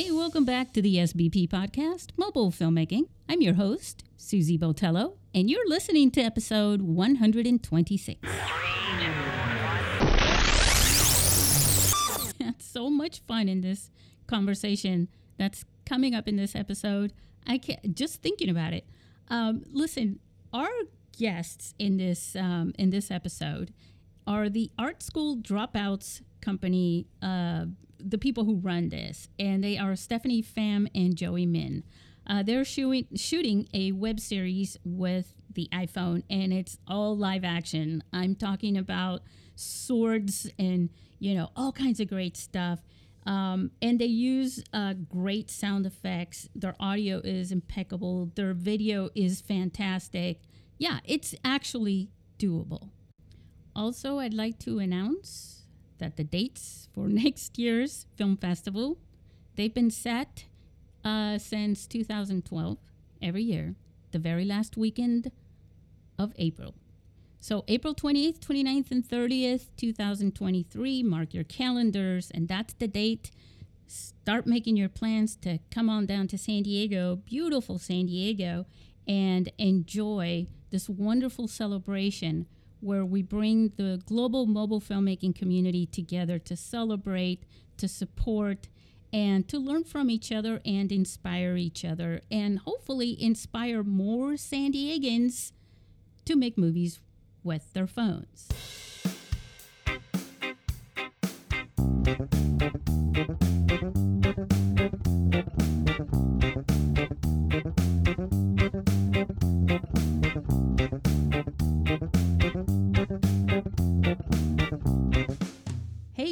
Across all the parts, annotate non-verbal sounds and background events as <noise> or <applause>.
Hey, welcome back to the SBP podcast, Mobile Filmmaking. I'm your host, Susy Botello, and you're listening to episode 126. Had so much fun in this conversation that's coming up in this episode. I can't just thinking about it. Um, listen, our guests in this um, in this episode are the art school dropouts company, uh, the people who run this, and they are Stephanie Pham and Joey Min. Uh, they're shooting shooting a web series with the iPhone, and it's all live action. I'm talking about swords and you know all kinds of great stuff. Um, and they use uh, great sound effects. Their audio is impeccable. Their video is fantastic. Yeah, it's actually doable. Also, I'd like to announce that the dates for <laughs> next year's film festival they've been set uh, since 2012 every year, the very last weekend of April. So April 28th, 29th, and 30th, 2023, mark your calendars, and that's the date. Start making your plans to come on down to San Diego, beautiful San Diego, and enjoy this wonderful celebration where we bring the global mobile filmmaking community together to celebrate, to support, and to learn from each other and inspire each other, and hopefully inspire more San Diegans to make movies with their phones.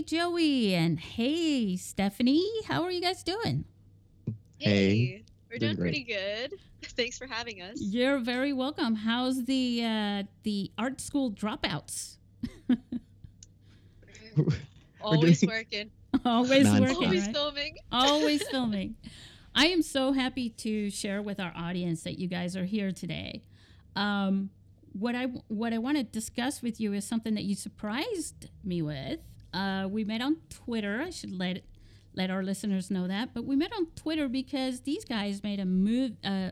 Joey, and hey, Stephanie. How are you guys doing? Hey, we're doing doing pretty good. <laughs> Thanks for having us. You're very welcome. How's the uh, the art school dropouts? <laughs> Always working. Always Nonstop. working, Always right? filming. <laughs> always filming. I am so happy to share with our audience that you guys are here today. Um, what I what I want to discuss with you is something that you surprised me with. Uh, we met on Twitter. I should let let our listeners know that, but we met on Twitter because these guys made a move, uh,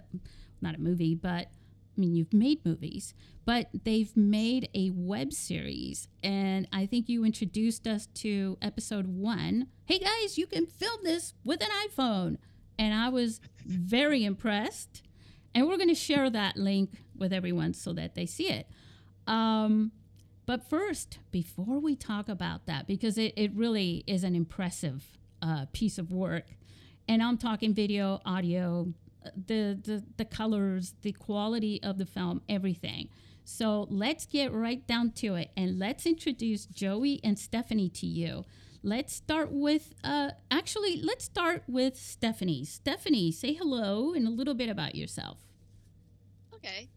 not a movie, but I mean you've made movies, but they've made a web series, and I think you introduced us to episode one. Hey guys, you can film this with an iPhone, and I was very impressed. And we're going to share that link with everyone so that they see it. Um, but first, before we talk about that, because it, it really is an impressive uh, piece of work, and I'm talking video, audio, the, the the colors, the quality of the film, everything. So let's get right down to it, and let's introduce Joey and Stephanie to you. Let's start with uh, actually, let's start with Stephanie. Stephanie, say hello and a little bit about yourself. Okay.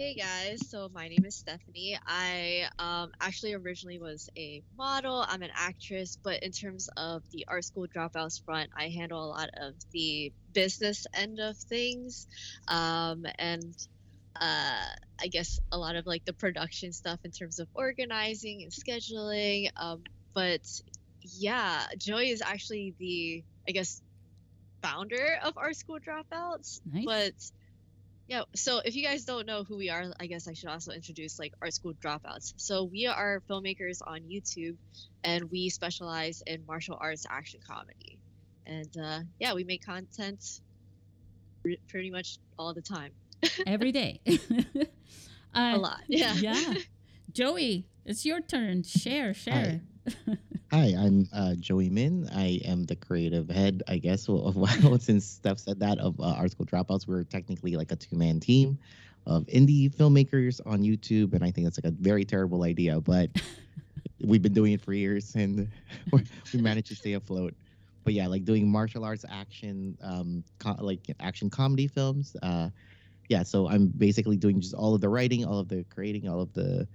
Hey guys, so my name is Stephanie. I um, actually originally was a model. I'm an actress, but in terms of the art school dropouts front, I handle a lot of the business end of things, um, and uh, I guess a lot of like the production stuff in terms of organizing and scheduling. Um, but yeah, Joey is actually the I guess founder of art school dropouts, Nice. but yeah, so if you guys don't know who we are, I guess I should also introduce like Art School Dropouts. So we are filmmakers on YouTube, and we specialize in martial arts action comedy. And uh, yeah, we make content re- pretty much all the time, <laughs> every day. <laughs> a uh, lot. Yeah. yeah. <laughs> Joey, it's your turn. Share, share. Hi, I'm uh, Joey Min. I am the creative head, I guess, <laughs> of well, since Steph said that of uh, Art School Dropouts. We're technically like a two man team of indie filmmakers on YouTube, and I think that's like a very terrible idea, but <laughs> we've been doing it for years, and <laughs> we managed to stay afloat. But yeah, like doing martial arts action, um, co- like action comedy films. Uh, yeah, so I'm basically doing just all of the writing, all of the creating, all of the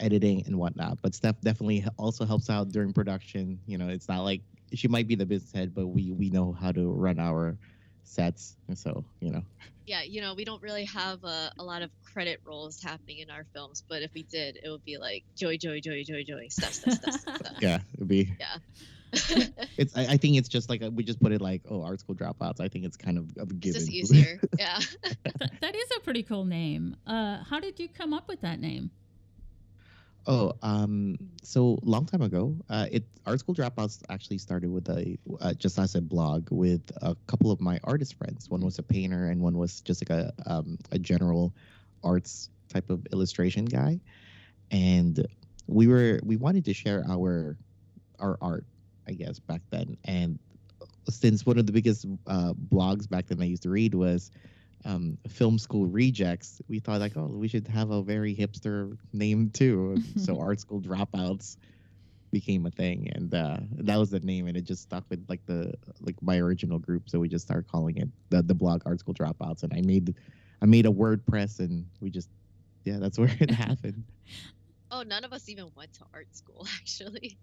editing and whatnot. But Steph definitely also helps out during production. You know, it's not like she might be the business head, but we we know how to run our sets. And so you know, yeah, you know, we don't really have a, a lot of credit rolls happening in our films, but if we did, it would be like Joey, Joey, Joey, Joey, Joey, Steph, Steph, Steph, Steph, Steph. <laughs> yeah, it'd be Yeah. <laughs> it's I, I think it's just like we just put it like oh art school dropouts. I think it's kind of a it's just easier. <laughs> Yeah. Th- that is a pretty cool name. Uh, how did you come up with that name? Oh, um, so long time ago, uh, it art school dropouts actually started with a uh, just as a blog with a couple of my artist friends. One was a painter, and one was just like a um, a general arts type of illustration guy. And we were we wanted to share our our art, I guess back then. And since one of the biggest uh, blogs back then I used to read was um, film school rejects, we thought like, oh, we should have a very hipster name too. <laughs> so art school dropouts became a thing, and uh, that was the name, and it just stuck with like the like my original group. So we just started calling it the the blog art school dropouts, and I made I made a WordPress, and we just yeah, that's <laughs> where it happened. Oh, none of us even went to art school <laughs> actually.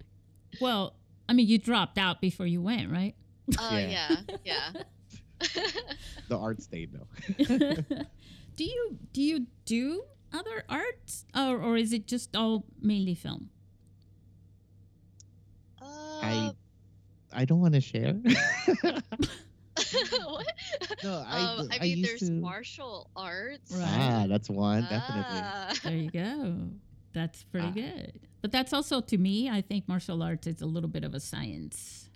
Well, I mean, you dropped out before you went, right? Oh Yeah. yeah, yeah. The art stayed though. <laughs> do you do you do other arts, or or is it just all mainly film? Uh, I don't want to share. <laughs> what? no, I um, I I mean, used there's to. martial arts. Right. Ah, that's one definitely. Ah. There you go. That's pretty Ah. good. But that's also to me, I think martial arts is a little bit of a science.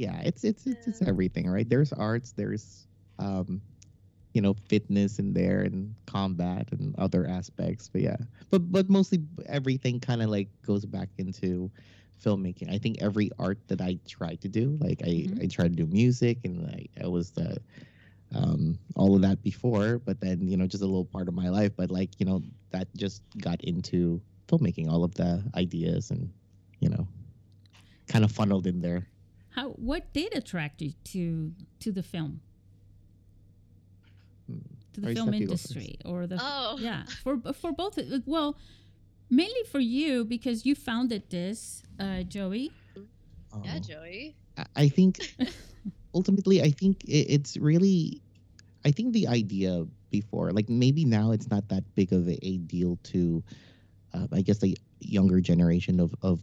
Yeah it's it's it's, it's everything right? There's arts there's um you know fitness in there and combat and other aspects but yeah. But but mostly everything kind of like goes back into filmmaking. I think every art that i try to do like i Mhm. i try to do music and i, I was the um all of that before but then you know just a little part of my life but like you know that just got into filmmaking all of the ideas and you know kind of funneled in there How what did attract you to to the film, Hmm. to the Or film Steph, you go industry, or the Oh. yeah for for both? Well, mainly for you because you founded this, uh, Joey. Yeah, Oh. Joey. I- I think <laughs> ultimately, I think it's really, I think the idea before, like maybe now it's not that big of a, a deal to, uh, I guess the younger generation of of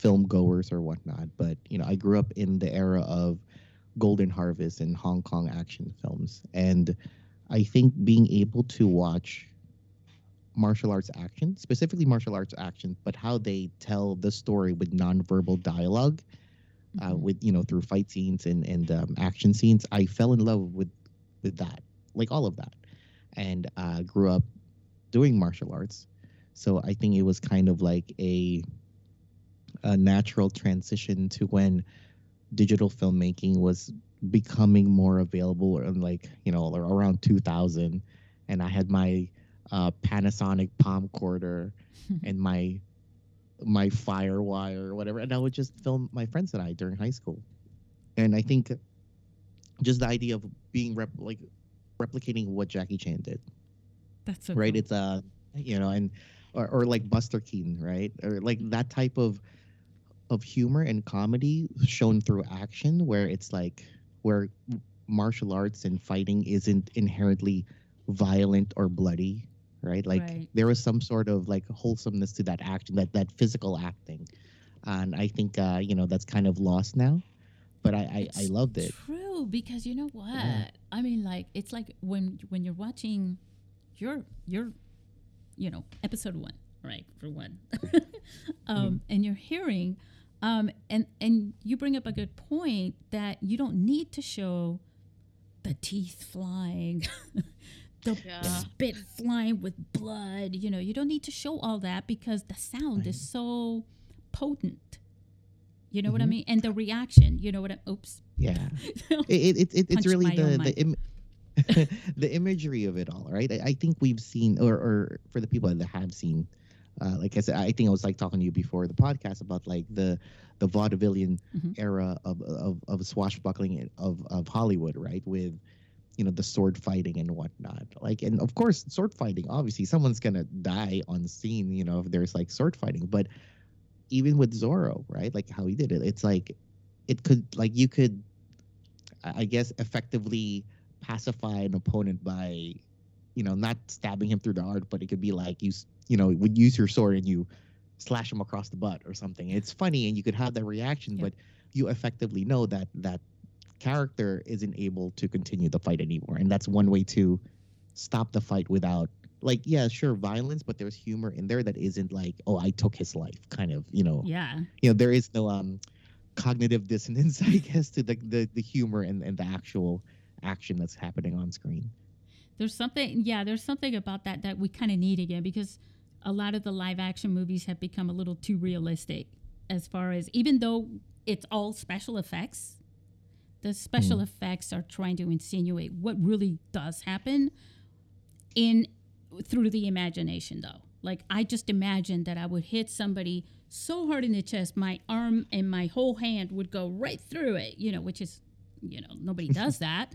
film goers or whatnot. But you know, I grew up in the era of Golden Harvest and Hong Kong action films, and I think being able to watch martial arts action, specifically martial arts action, but how they tell the story with nonverbal dialogue uh, Mhm. with you know through fight scenes and and um, action scenes. I fell in love with with that, like all of that, and uh, grew up doing martial arts. So I think it was kind of like a a natural transition to when digital filmmaking was becoming more available and like you know around 2000 and i had my uh, panasonic Palmcorder <laughs> and my my firewire or whatever and i would just film my friends and i during high school. And i think just the idea of being rep- like replicating what jackie chan did. That's so right? cool. it's uh you know and or, or like buster keaton right? Or like that type of of humor and comedy shown through action where it's like where martial arts and fighting isn't inherently violent or bloody right like Right. there was some sort of like wholesomeness to that action that that physical acting and i think uh you know that's kind of lost now but i i, I loved it True, because you know what? Yeah. I mean, like it's like when when you're watching your your you know episode one, right? For one, <laughs> um, Mm-hmm. and you're hearing, um, and and you bring up a good point that you don't need to show the teeth flying. <laughs> The Yeah. spit flying with blood, you know, you don't need to show all that because the sound is so potent. You know what I Mhm. mean? And the reaction, you know what I, oops. yeah <laughs> it, it, it, it's really the the. Im- <laughs> the imagery of it all right I, I think we've seen or, or for the people that have seen uh, like i said i think i was like talking to you before the podcast about like the the vaudevillian Mhm. era of, of of swashbuckling of of hollywood right with you know the sword fighting and whatnot like and of course sword fighting obviously someone's gonna die on scene you know if there's like sword fighting but even with Zorro, right? Like how he did it, it's like it could like you could, I guess, effectively pacify an opponent by, you know, not stabbing him through the heart, but it could be like you, you know, would use your sword and you slash him across the butt or something. It's funny and you could have that reaction, Yeah. but you effectively know that that character isn't able to continue the fight anymore. And that's one way to stop the fight without like yeah, sure, violence, but there's humor in there that isn't like, oh, I took his life kind of, you know. Yeah. You know, there is no um cognitive dissonance, <laughs> I guess, to the the, the humor and, and the actual action that's happening on screen. There's something, yeah, there's something about that that we kind of need again because a lot of the live action movies have become a little too realistic as far as even though it's all special effects, the special Mm. effects are trying to insinuate what really does happen in through the imagination though. Like I just imagined that I would hit somebody so hard in the chest, my arm and my whole hand would go right through it, you know, which is, you know, nobody does <laughs> that.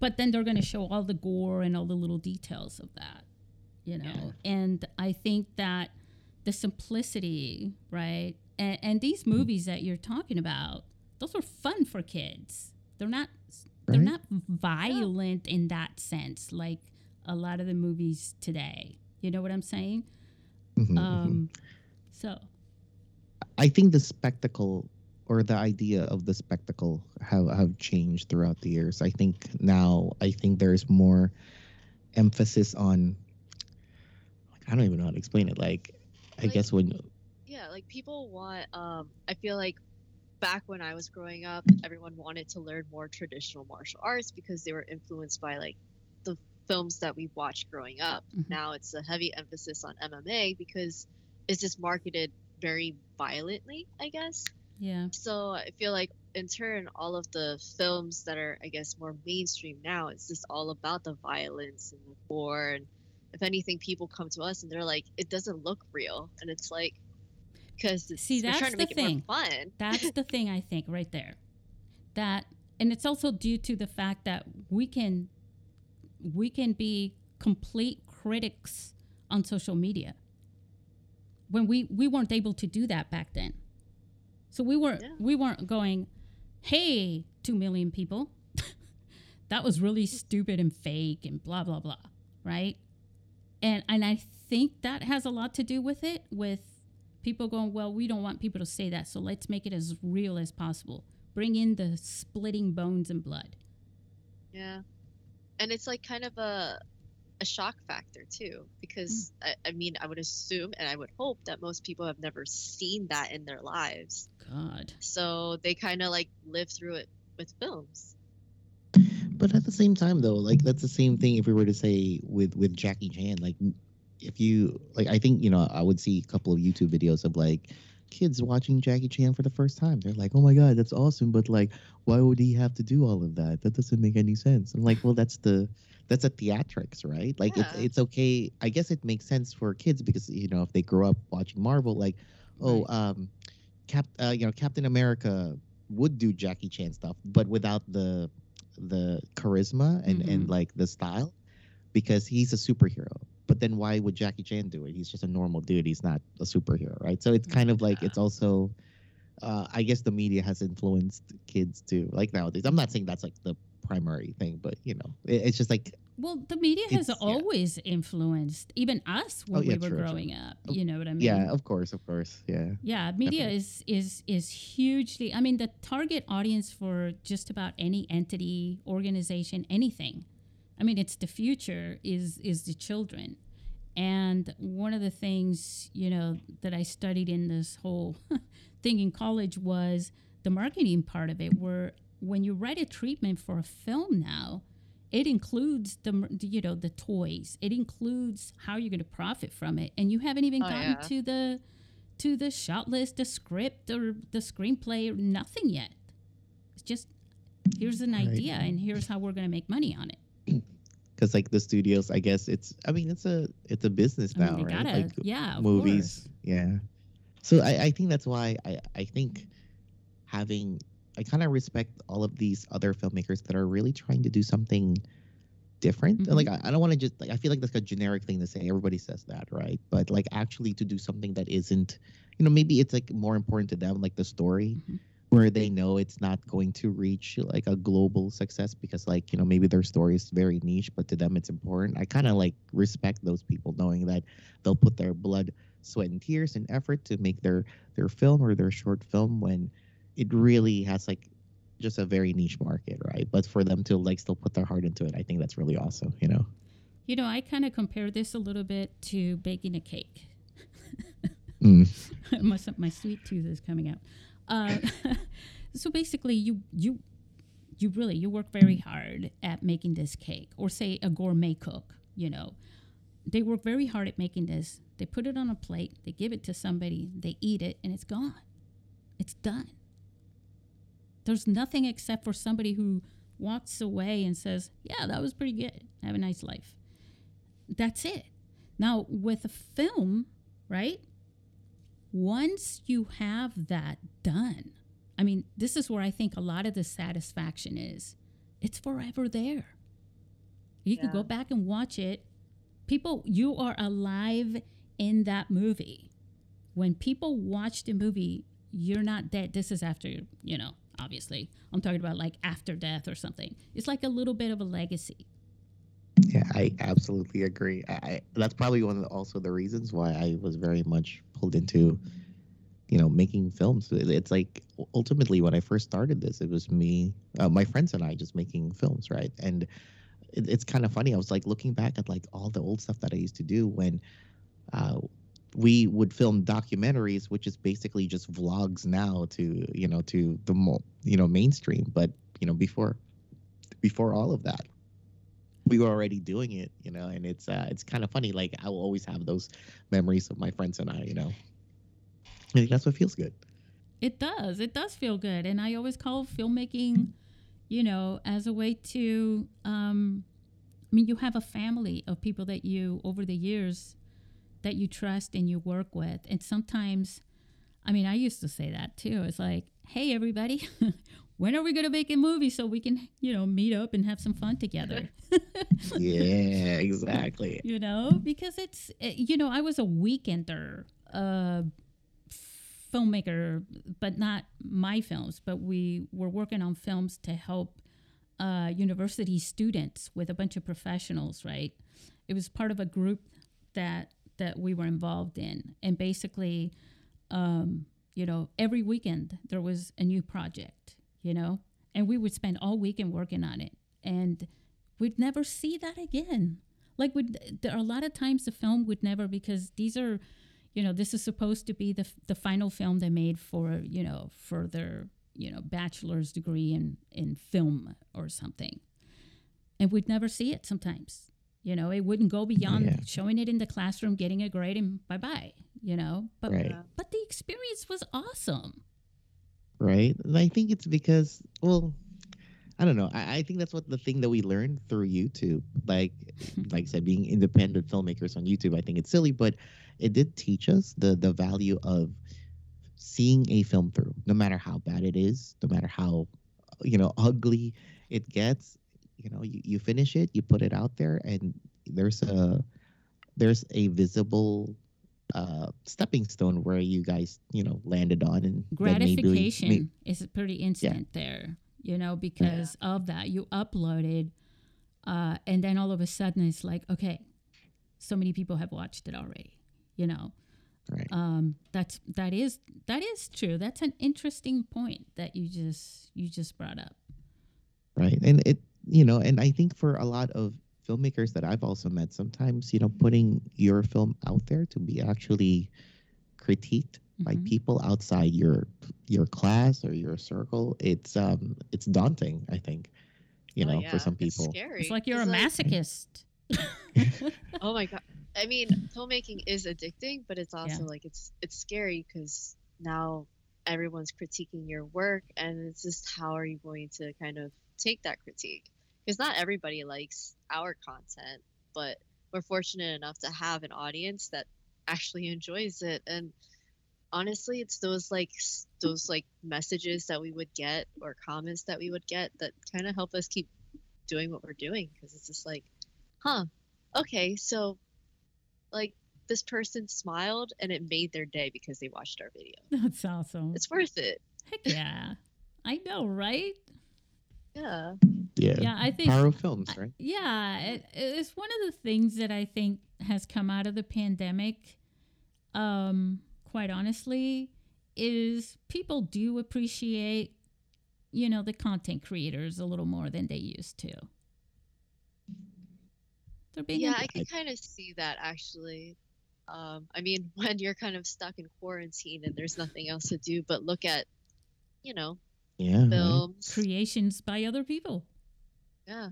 But then they're going to show all the gore and all the little details of that, you know. And I think that the simplicity, right? And, and these movies that you're talking about, those are fun for kids. They're not they're Right. not violent in that sense like a lot of the movies today. You know what I'm saying? Mhm, mhm. Um so I think the spectacle or the idea of the spectacle have, have changed throughout the years. I think now I think there's more emphasis on I don't even know how to explain it. Like I Like- guess when yeah like people want um i feel like back when i was growing up everyone wanted to learn more traditional martial arts because they were influenced by like the films that we watched growing up Mhm. now it's a heavy emphasis on mma because it's just marketed very violently i guess yeah. so i feel like in turn all of the films that are i guess more mainstream now it's just all about the violence and the gore and if anything people come to us and they're like it doesn't look real and it's like because See, that's trying to the make thing. fun That's the <laughs> thing I think right there. That and it's also due to the fact that we can we can be complete critics on social media. When we we weren't able to do that back then. So we weren't Yeah. we weren't going, "Hey, 2 million people. <laughs> that was really stupid and fake and blah blah blah." Right? And and I think that has a lot to do with it with people going, well, we don't want people to say that, so let's make it as real as possible. Bring in the splitting bones and blood. yeah and it's like kind of a a shock factor too because Hmm. I, I mean i would assume and i would hope that most people have never seen that in their lives God. so they kind of like live through it with films but at the same time though, like that's the same thing if we were to say with with Jackie Chan, like if you like I think, you know, I would see a couple of YouTube videos of like kids watching Jackie Chan for the first time. They're like, "Oh my god, that's awesome," but like why would he have to do all of that? That doesn't make any sense. I'm like, "Well, that's the that's a theatrics, right? Like it's Yeah. it's okay. I guess it makes sense for kids because you know, if they grow up watching Marvel like, "Oh, um Cap uh, you know, Captain America would do Jackie Chan stuff, but without the the charisma and and Mhm. like the style because he's a superhero. But then why would Jackie Chan do it? He's just a normal dude. He's not a superhero, right? So it's kind of like it's also uh, I guess the media has influenced kids too. Like nowadays, I'm not saying that's like the primary thing, but you know, it, it's just like Well, the media has It's- yeah. always influenced even us when Oh, yeah, we were true, true. growing up. Oh, You know what I mean? yeah, of course, of course, yeah. Yeah, media Definitely. is is is hugely. I mean, the target audience for just about any entity, organization, anything. I mean, it's the future is is the children. And one of the things, you know, that I studied in this whole <laughs> thing in college was the marketing part of it where when you write a treatment for a film now, it includes the you know the toys. It includes how you're going to profit from it, and you haven't even Oh, gotten yeah. to the to the shot list, the script, or the screenplay, or nothing yet. It's just here's an Right. idea, and here's how we're going to make money on it. <clears throat> Because like the studios, I guess it's. I mean, it's a it's a business I mean, now, they right? gotta, like yeah, of movies. Yeah. So I, I think that's why I, I think having I kind of respect all of these other filmmakers that are really trying to do something different. And, Like I, I don't want to just like I feel like that's a generic thing to say. Everybody says that, right? But like actually to do something that isn't, you know, maybe it's like more important to them, like the story. Mhm. Where they know it's not going to reach like a global success because, like, you know, maybe their story is very niche, but to them it's important. I kind of like respect those people knowing that they'll put their blood, sweat and tears and effort to make their their film or their short film when it really has like just a very niche market, right? But for them to like still put their heart into it, I think that's really awesome, you know. You know, I kind of compare this a little bit to baking a cake. Mm. <laughs> my, my sweet tooth is coming out. Uh, <laughs> so basically, you you you really you work very hard at making this cake, or say a gourmet cook. You know, they work very hard at making this. They put it on a plate, they give it to somebody, they eat it, and it's gone. It's done. There's nothing except for somebody who walks away and says, "Yeah, that was pretty good. Have a nice life." That's it. Now with a film, right? once you have that done, I mean, this is where I think a lot of the satisfaction is. It's forever there. You can go back and watch it. People, you are alive in that movie. When people watch the movie, you're not dead. This is after, you know, obviously. I'm talking about like after death or something. It's like a little bit of a legacy. Yeah, I absolutely agree. I, that's probably one of the, also the reasons why I was very much pulled into, you know, making films. It's like ultimately when I first started this, it was me, uh, my friends, and I just making films, right? And it, it's kind of funny. I was like looking back at like all the old stuff that I used to do when. Uh, we would film documentaries, which is basically just vlogs now to you know to the you know mainstream. But you know before before all of that, we were already doing it, you know, and it's uh, it's kind of funny. Like I will always have those memories of my friends and I, you know. I think that's what feels good. It does. It does feel good. And I always call filmmaking, you know, as a way to, um, I mean, you have a family of people that you, over the years, that you trust and you work with. And sometimes, I mean, I used to say that too. It's like, hey, everybody, <laughs> when are we going to make a movie so we can, you know, meet up and have some fun together? <laughs> Yeah, exactly. you know because it's eh, you know i was a weekender uh filmmaker but not my films but we were working on films to help uh university students with a bunch of professionals right it was part of a group that that we were involved in. And basically um you know every weekend there was a new project you know and we would spend all weekend working on it. And we'd never see that again. Like would there are a lot of times the film would never because these are you know this is supposed to be the the final film they made for you know for their you know bachelor's degree in in film or something. And we'd never see it sometimes you know it wouldn't go beyond Yeah. showing it in the classroom getting a grade and bye bye you know but Right. But the experience was awesome right? And I think it's because, well, I don't know. I, I think that's what the thing that we learned through YouTube. Like, <laughs> like I said, being independent filmmakers on YouTube, I think it's silly, but it did teach us the the value of seeing a film through, no matter how bad it is, no matter how you know ugly it gets. You know, you, you finish it, you put it out there, and there's a there's a visible uh stepping stone where you guys you know landed on and then maybe- gratification is pretty instant there you know because of that you uploaded uh, and then all of a sudden it's like okay so many people have watched it already you know? Right. Um, that's that is that is true. That's an interesting point that you just you just brought up. Right and it you know and i think for a lot of filmmakers that i've also met sometimes you know putting your film out there to be actually critiqued by Mhm. people outside your your class or your circle it's um it's daunting i think you Oh, know yeah, for some it's people scary. it's like you're a 'cause, masochist <laughs> oh my god. I mean, filmmaking is addicting, but it's also like it's it's scary because now everyone's critiquing your work, and it's just how are you going to kind of take that critique? Because not everybody likes our content, but we're fortunate enough to have an audience that actually enjoys it, and honestly, it's those like those like messages that we would get or comments that we would get that kind of help us keep doing what we're doing because it's just like, huh, okay, so like this person smiled and it made their day because they watched our video. <laughs> that's awesome It's worth it. heck yeah i know right Yeah. Yeah, yeah i think power of films right Yeah, it, it's one of the things that I think has come out of the pandemic. um, quite honestly, is people do appreciate, you know, the content creators a little more than they used to. They're being Yeah, I can kind of see that actually. Um, I mean, <laughs> when you're kind of stuck in quarantine and there's nothing else to do but look at, you know, Yeah. right? films. creations by other people. Yeah.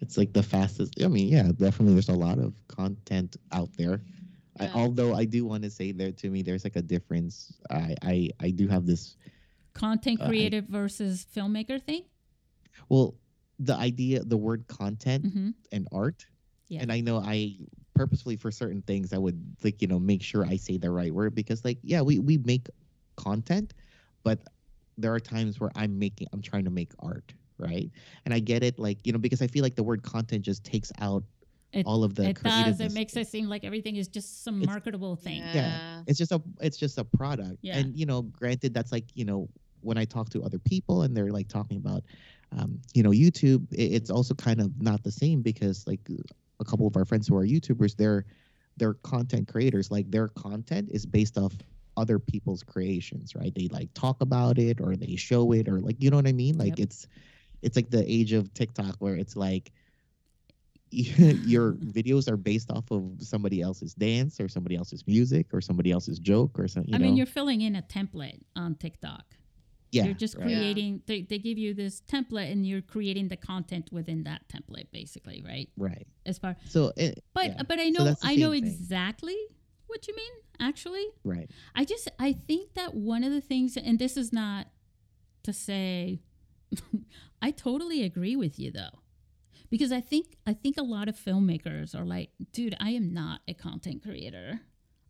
It's like the fastest. I mean, yeah, definitely. There's a lot of content out there. I, although I do want to say there to me, there's like a difference. I I, I do have this. Content Uh, I- versus filmmaker thing. Well, the idea, the word content hmm and art, Yeah. and I know I purposefully for certain things I would like you know make sure I say the right word because like yeah we we make content, but there are times where I'm making I'm trying to make art right and I get it like you know because I feel like the word content just takes out It- all of the it does. It makes it seem like everything is just some It's- marketable thing. Yeah. it's just a it's just a product Yeah. and you know granted that's like you know when i talk to other people and they're like talking about um, you know youtube i- it's also kind of not the same because like a couple of our friends who are youtubers they're they're content creators like their content is based off other people's creations right they like talk about it or they show it or like you know what i mean like Yep. it's it's like the age of tiktok where it's like <laughs> your videos are based off of somebody else's dance or somebody else's music or somebody else's joke or something. I know? mean, you're filling in a template on TikTok. yeah, you're just right. creating. They, they give you this template, and you're creating the content within that template, basically, right? right. As far, So, it, but yeah, but I know that's the I know thing. exactly what you mean. Actually, right. I just I think that one of the things, and this is not to say, <laughs> I totally agree with you though, because I think I think a lot of filmmakers are like, dude, I am not a content creator.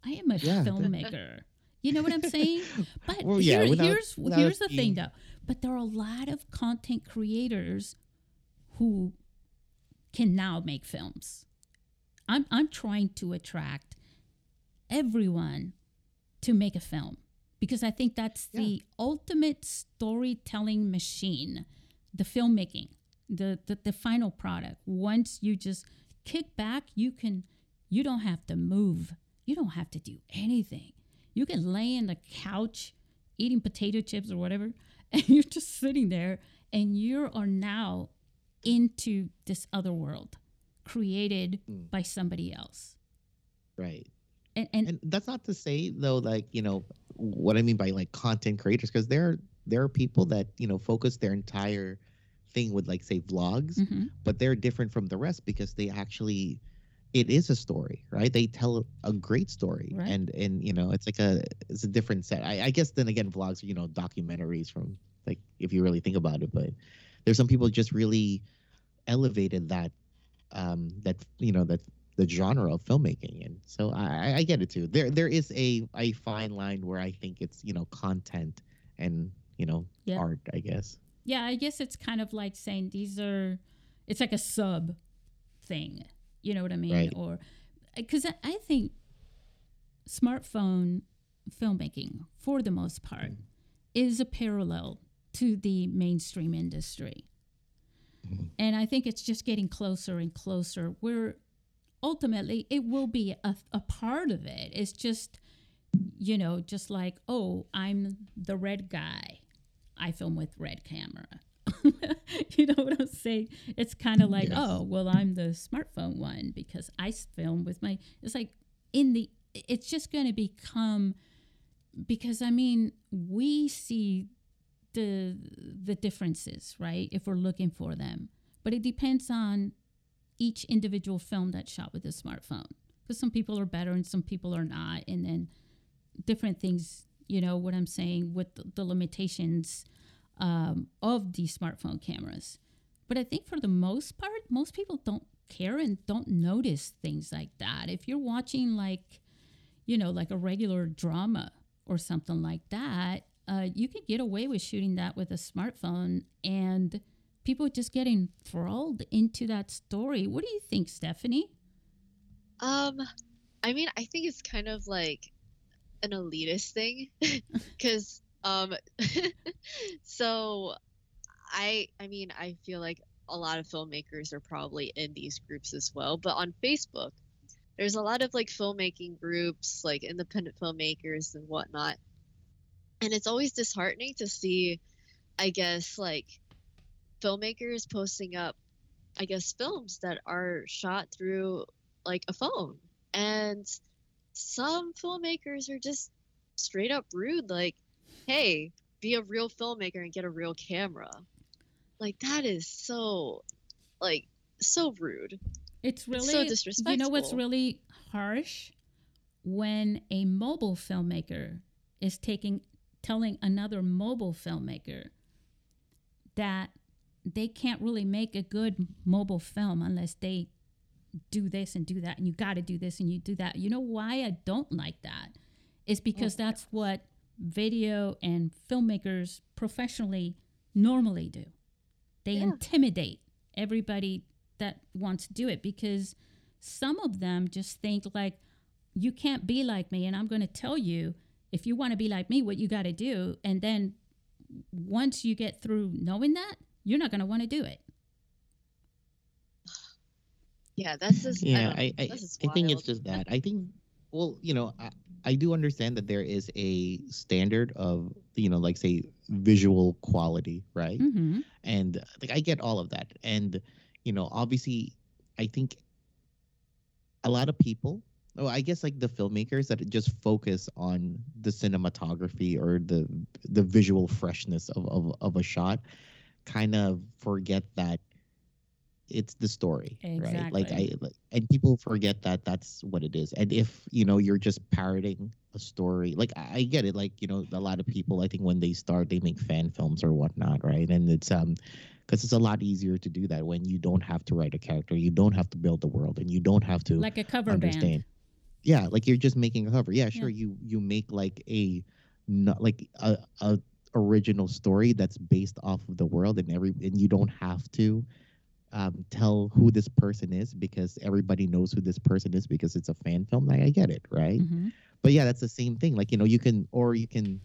I am a Yeah. <laughs> filmmaker. You know what I'm saying? But Well, yeah, here- without- here's without here's the thing though. But there are a lot of content creators who can now make films. I'm I'm trying to attract everyone to make a film because I think that's the ultimate storytelling machine, the filmmaking, the, the the final product. Once you just kick back, you can you don't have to move. You don't have to do anything. You can lay in the couch eating potato chips or whatever, <laughs> and you're just sitting there and you are now into this other world created Mm. by somebody else. Right. And, and, And that's not to say though, like you know, what I mean by like content creators, because there there are people that you know focus their entire thing with like say vlogs, Mhm. but they're different from the rest because they actually it is a story right they tell a great story Right. and and you know it's like a it's a different set I, I guess then again vlogs are you know documentaries from like if you really think about it but there's some people just really elevated that um that you know that the genre of filmmaking and so i I- get it too there there is a a fine line where i think it's you know content and you know Yeah. art i guess yeah, I guess it's kind of like saying these are, it's like a sub thing. You know what I mean? Right. Or, because I, think smartphone filmmaking, for the most part, Mm. is a parallel to the mainstream industry. Mhm. And I think it's just getting closer and closer where ultimately it will be a, a part of it. It's just, you know, just like, oh, I'm the red guy. I film with red camera. <laughs> you know what I'm saying? It's kind of like, Yes. oh, well, I'm the smartphone one because i film with my. It's like in the. It's just going to become because I mean we see the the differences, right? If we're looking for them, but it depends on each individual film that's shot with a smartphone because some people are better and some people are not, and then different things. You know what I'm saying with the, the limitations um, of these smartphone cameras. But I think for the most part, most people don't care and don't notice things like that. If you're watching like, you know, like a regular drama or something like that, uh, you could get away with shooting that with a smartphone and people just get enthralled into that story. What do you think, Stephanie? Um, I mean, I think it's kind of like an elitist thing, <laughs> because um, <laughs> so I I mean I feel like a lot of filmmakers are probably in these groups as well, but on Facebook, there's a lot of like filmmaking groups, like independent filmmakers and whatnot. And it's always disheartening to see, I guess, like filmmakers posting up, I guess, films that are shot through like a phone. And some filmmakers are just straight up rude, like, hey, be a real filmmaker and get a real camera. Like, that is so, like, so rude. It's really so disrespectful. You know what's really harsh when a mobile filmmaker is taking telling another mobile filmmaker that they can't really make a good mobile film unless they do this and do that and you got to do this and you do that. You know why I don't like that? Is because oh, that's what video and filmmakers professionally normally do. They yeah. intimidate everybody that wants to do it because some of them just think like you can't be like me and I'm going to tell you if you want to be like me what you got to do and then once you get through knowing that you're not going to want to do it. Yeah, that's just yeah. I I, I, I think it's just that. I think well, you know, I, I do understand that there is a standard of you know, like say visual quality, right? Mm-hmm. And like I get all of that, and you know, obviously, I think a lot of people oh i guess like the filmmakers that just focus on the cinematography or the the visual freshness of of, of a shot kind of forget that it's the story exactly. right like i like, and people forget that that's what it is and if you know you're just parroting a story like I, I get it like you know a lot of people i think when they start they make fan films or whatnot right and it's um because it's a lot easier to do that when you don't have to write a character, you don't have to build the world, and you don't have to like a cover understand. band. Yeah, like you're just making a cover. Yeah, sure. Yeah. You you make like a not like a, a original story that's based off of the world, and every and you don't have to um, tell who this person is because everybody knows who this person is because it's a fan film. Like I get it, right? Mm-hmm. But yeah, that's the same thing. Like you know, you can or you can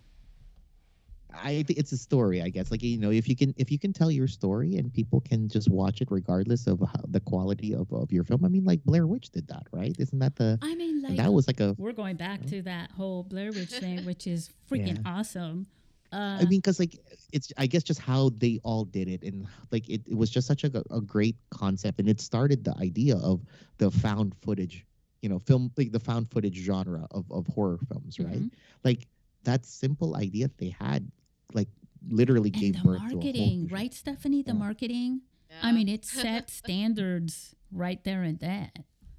I think it's a story, I guess. Like you know, if you can if you can tell your story and people can just watch it regardless of how, the quality of, of your film. I mean, like Blair Witch did that, right? Isn't that the? I mean, like that was like a. We're going back to that whole Blair Witch thing, which is <laughs> freaking yeah. awesome. Uh, I mean, because like it's, I guess just how they all did it, and like it, it was just such a, a great concept, and it started the idea of the found footage, you know, film like the found footage genre of of horror films, right? Mm-hmm. Like that simple idea they had like literally and gave the birth marketing, to right, Stephanie? The yeah. marketing. Yeah. I mean, it <laughs> set standards right there and then.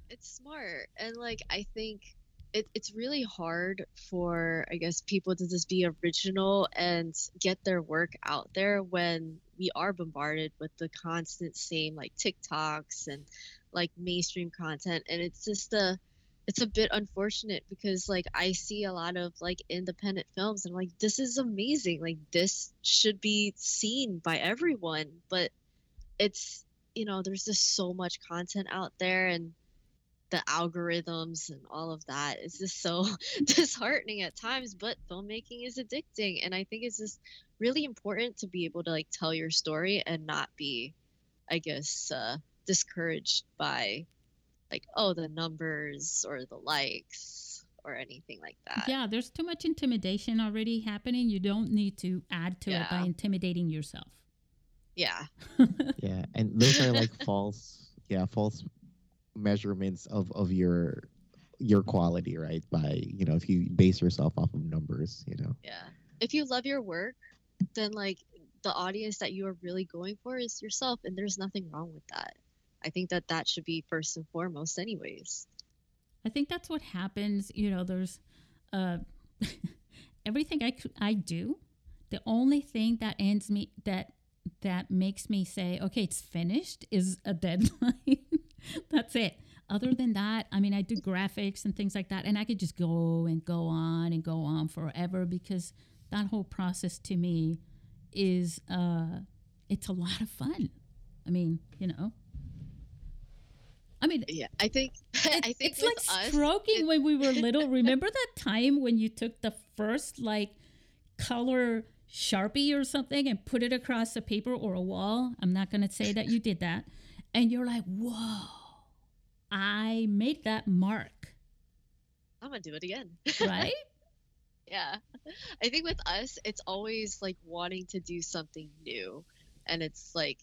It's smart, and like I think it, it's really hard for I guess people to just be original and get their work out there when we are bombarded with the constant same like TikToks and like mainstream content, and it's just a it's a bit unfortunate because like I see a lot of like independent films and I'm like this is amazing. Like this should be seen by everyone. But it's you know there's just so much content out there and the algorithms and all of that is just so <laughs> disheartening at times but filmmaking is addicting and I think it's just really important to be able to like tell your story and not be I guess uh discouraged by like oh the numbers or the likes or anything like that. Yeah, there's too much intimidation already happening. You don't need to add to yeah. it by intimidating yourself. Yeah. <laughs> yeah, and those are like <laughs> false, yeah, false measurements of of your your quality, right? By you know, if you base yourself off of numbers, you know. Yeah. If you love your work, then like the audience that you are really going for is yourself, and there's nothing wrong with that. I think that that should be first and foremost, anyways. I think that's what happens. You know, there's uh, <laughs> everything I I do. The only thing that ends me that that makes me say, okay, it's finished, is a <laughs> deadline. That's it. Other than that, I mean, I do graphics and things like that, and I could just go and go on and go on forever because that whole process to me is uh, it's a lot of fun. I mean, you know, I mean, yeah, I think <laughs> I think it's like us, stroking it, when we were little. <laughs> Remember that time when you took the first like color sharpie or something and put it across a paper or a wall? I'm not going to say that you did that, and you're like, whoa, I made that mark, I'm gonna do it again. right? <laughs> Yeah. I think with us, it's always like wanting to do something new. And it's like,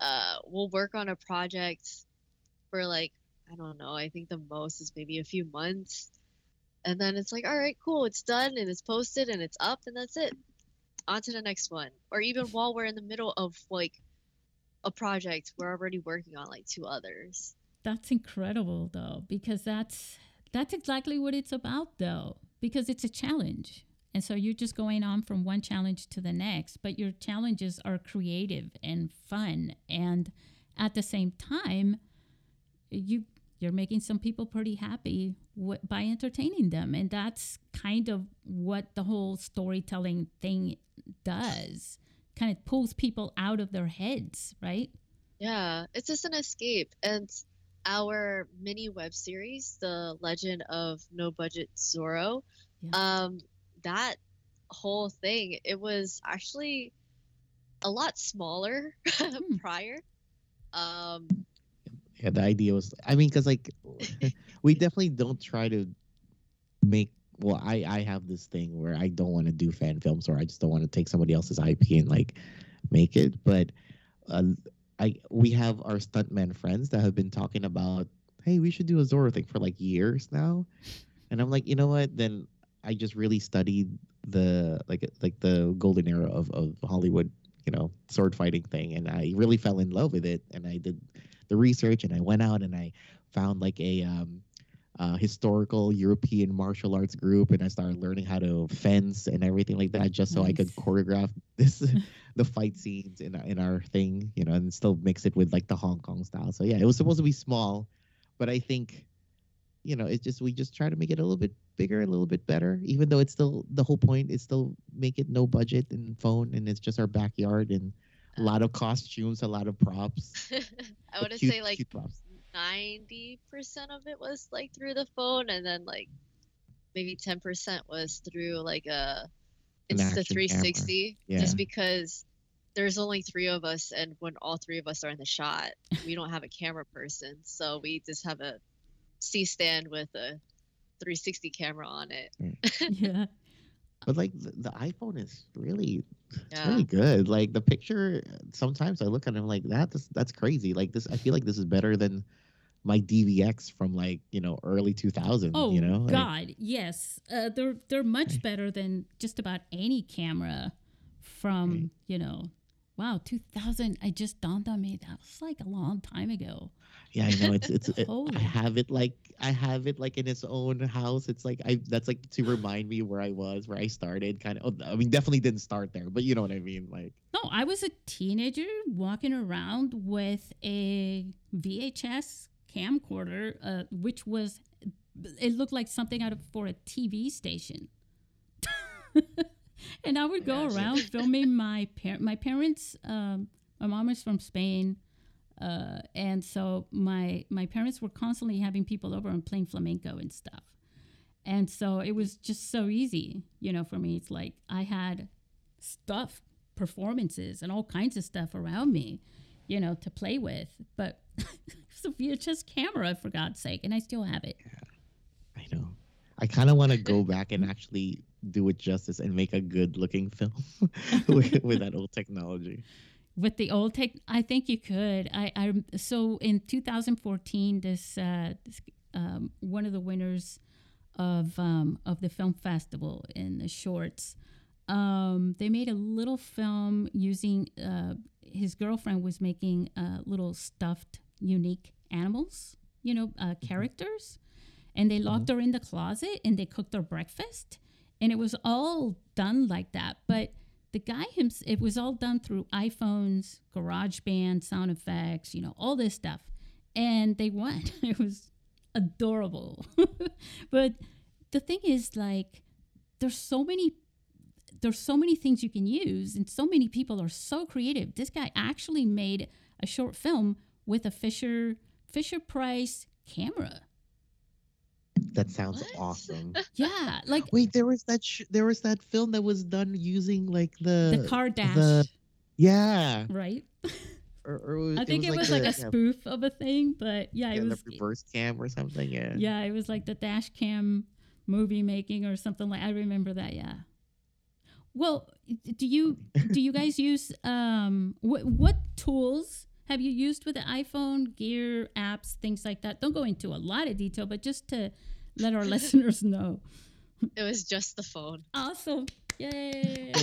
uh, we'll work on a project for like, I don't know, I think the most is maybe a few months. And then it's like, all right, cool, it's done and it's posted and it's up and that's it. On to the next one. Or even while we're in the middle of like a project, we're already working on like two others. That's incredible though, because that's that's exactly what it's about though, because it's a challenge. And so you're just going on from one challenge to the next, but your challenges are creative and fun and at the same time you you're making some people pretty happy w- by entertaining them and that's kind of what the whole storytelling thing does kind of pulls people out of their heads right Yeah, it's just an escape. And our mini web series, The Legend of No Budget Zorro, Yeah. um, that whole thing, it was actually a lot smaller <laughs> Hmm. prior. Um, yeah the idea was i mean because like <laughs> we definitely don't try to make well i i have this thing where i don't want to do fan films or i just don't want to take somebody else's ip and like make it but uh, i we have our stuntman friends that have been talking about hey we should do a zorro thing for like years now. And i'm like you know what? Then i just really studied the like like the golden era of, of hollywood you know sword fighting thing and i really fell in love with it and i did the research and I went out and I found like a um, uh, historical European martial arts group and I started learning how to fence and everything like that just so I could choreograph this <laughs> the fight scenes in in our thing, you know, and still mix it with like the Hong Kong style. So yeah, it was supposed to be small, but I think you know, it's just we just try to make it a little bit bigger, a little bit better, even though it's still the whole point is still make it no budget and phone and it's just our backyard and a lot of costumes, a lot of props. <laughs> I want to say like props. 90% of it was like through the phone, and then like maybe 10% was through like a it's the 360 Yeah. just because there's only three of us and when all three of us are in the shot we don't have a camera person so we just have a c stand with a 360 camera on it mm. <laughs> yeah But like the, the iPhone is really, it's yeah really good. Like the picture, sometimes I look at it, I'm like that. That's, that's crazy. Like this, I feel like this is better than my DVX from like you know early 2000. Oh you know, Like, God, yes, uh, they're they're much better than just about any camera from Right. you know. Wow, 2000. I just dawned on me that was like a long time ago. yeah, I know. It's it's. <laughs> It. I have it like I have it like in its own house. It's like I that's like to remind me where I was, where I started. Kind of. I mean, definitely didn't start there, but you know what I mean. Like No, I was a teenager walking around with a VHS camcorder, uh, which was it looked like something out of for a TV station. <laughs> and I would go around filming my par- my parents. Um, my mom is from Spain, uh, and so my my parents were constantly having people over and playing flamenco and stuff. And so it was just so easy, you know, for me. It's like I had stuff, performances, and all kinds of stuff around me, you know, to play with. But it's a VHS camera, for God's sake, and I still have it. I know. I kind of want to go back and actually do it justice and make a good looking film <laughs> with, with that old technology. With the old tech, I think you could. I, I so in 2014, this, uh, this um, one of the winners of um, of the film festival in the shorts, um, they made a little film using uh, his girlfriend was making uh, little stuffed unique animals, you know, uh, characters, and they locked her in the closet and they cooked her breakfast, and it was all done like that, but the guy himself, it was all done through iPhones, GarageBand, sound effects, you know, all this stuff. And they won. <laughs> It was adorable. <laughs> but the thing is, like, there's so many. There's so many things you can use, and so many people are so creative. This guy actually made a short film with a Fisher Fisher Price camera. That sounds What? awesome. <laughs> Yeah, like Wait, there was that sh- there was that film that was done using like the the car dash, the- yeah. right? Or, or was- I think it was, like, the- a yeah, spoof of a thing, but yeah, yeah, it was the reverse cam or something. Yeah. yeah, it was like the dash cam movie making or something like I remember that, yeah. Well, do you do you guys use um what what tools have you used with the iPhone, gear, apps, things like that? Don't go into a lot of detail, but just to let our <laughs> listeners know. It was just the phone. Awesome. Yay. <laughs>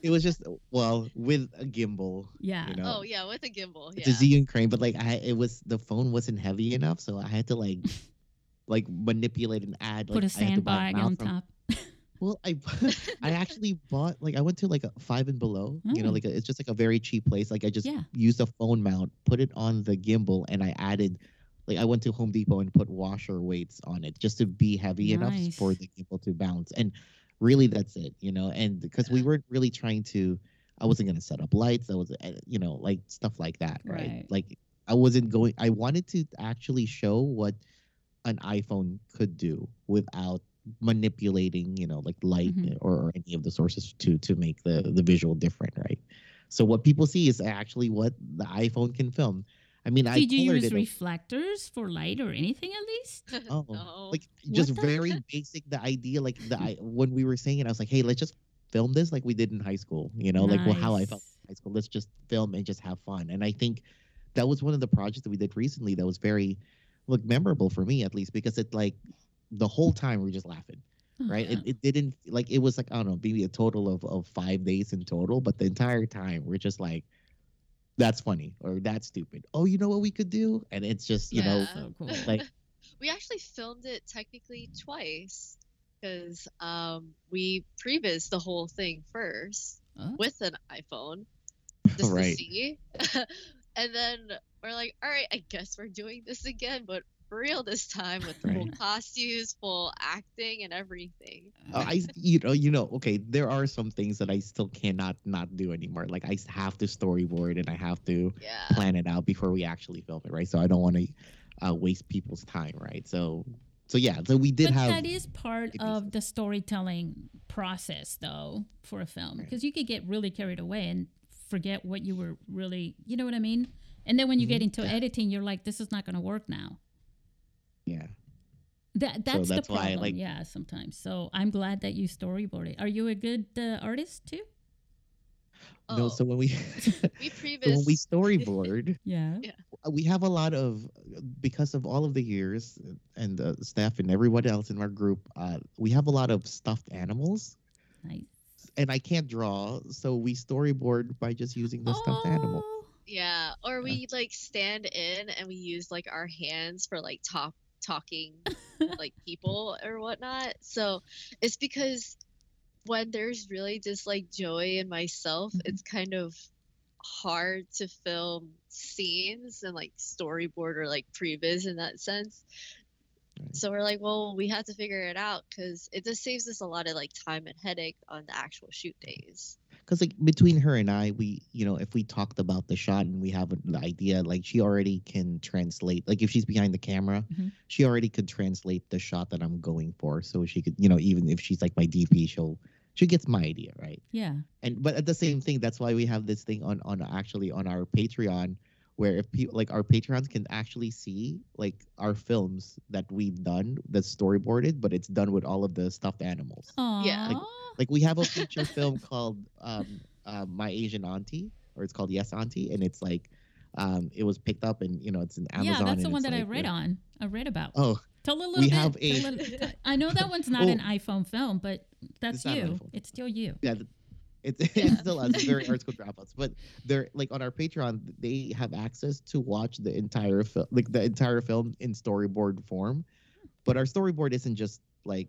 It was just well with a gimbal. yeah. You know, Oh yeah, with a gimbal. it's Yeah. a Zhiyun crane, but like I, it was the phone wasn't heavy enough, so I had to like, like manipulate and add. Put like, a I had to buy sandbag on from- top. Well, I <laughs> I actually bought like I went to like a five and below. You know, Oh. like a, it's just like a very cheap place. Like I just Yeah. used a phone mount, put it on the gimbal, and I added. Like I went to Home Depot and put washer weights on it just to be heavy enough for the gimbal to bounce. And really, that's it. You know, and because we weren't really trying to, I wasn't gonna set up lights. I was, uh, you know, like stuff like that, right? Right. Like I wasn't going. I wanted to actually show what an iPhone could do without manipulating, you know, like light Mhm. or, or any of the sources to to make the the visual different, right? So what people see is actually what the iPhone can film. I mean, I Did you use it. reflectors for light or anything at least? <laughs> Oh, no. like just very heck? basic. The idea, like the <laughs> I when we were saying it, I was like, hey, let's just film this like we did in high school. You know, like well, how I felt in high school. Let's just film and just have fun. And I think that was one of the projects that we did recently that was very, look, memorable for me at least because it like the whole time we were just laughing right? It, it didn't like it was like I don't know, maybe a total of, of five days in total, but the entire time we're just like, that's funny or that's stupid. Oh, you know what we could do? And it's just you know Yeah. so cool. <laughs> like we actually filmed it technically twice because um, we previs the whole thing first Oh. with an iPhone <laughs> just to see, <laughs> and then we're like, all right, I guess we're doing this again, but for real this time with full Right. costumes, full acting, and everything. Uh, I <laughs> you know you know okay there are some things that I still cannot not do anymore. Like I have to storyboard and I have to Yeah. plan it out before we actually film it, right? So I don't want to uh, waste people's time, right? So so yeah, so we did but have that is part of the storytelling process though for a film Right. because you could get really carried away and forget what you were really you know what i mean and then when you get Mhm. into editing you're like this is not going to work now yeah. that that's, that's the why, problem like- yeah sometimes. So i'm glad that you storyboarded. Are you a good uh, artist too? No, Oh, so when we <laughs> <laughs> we so when we <laughs> storyboard, yeah. Uh, we have a lot of because of all of the years and the staff and everyone else in our group uh, we have a lot of stuffed animals. Nice. And i can't draw so we storyboard by just using the stuffed animal. Oh, Yeah, or we like stand in and we use like our hands for like talk talking <laughs> like people or whatnot. So it's because when there's really just like Joey and myself, Mhm. it's kind of hard to film scenes and like storyboard or like previs in that sense. Right. So we're like, well, we have to figure it out because it just saves us a lot of like time and headache on the actual shoot days. Because like between her and i we you know if we talked about the shot and we have an idea like she already can translate like if she's behind the camera Mhm. she already could translate the shot that i'm going for. So she could you know even if she's like my dp she'll she gets my idea right? Yeah. And but at the same thing that's why we have this thing on on actually on our patreon where if people like our patrons can actually see like our films that we've done that's storyboarded but it's done with all of the stuffed animals Aww. Yeah. Aw. like we have a feature film called um, uh, my asian auntie or it's called yes auntie and it's like um, it was picked up and you know it's an amazon yeah that's the one that i like, read uh, on i read about oh Tell a little We bit. have a- little- <laughs> I know that one's not Well- an iPhone film, but that's It's not an you. It's still you. yeah th- it's, <laughs> it's still it's very <laughs> art school dropouts but they're like on our patreon they have access to watch the entire film like the entire film in storyboard form but our storyboard isn't just like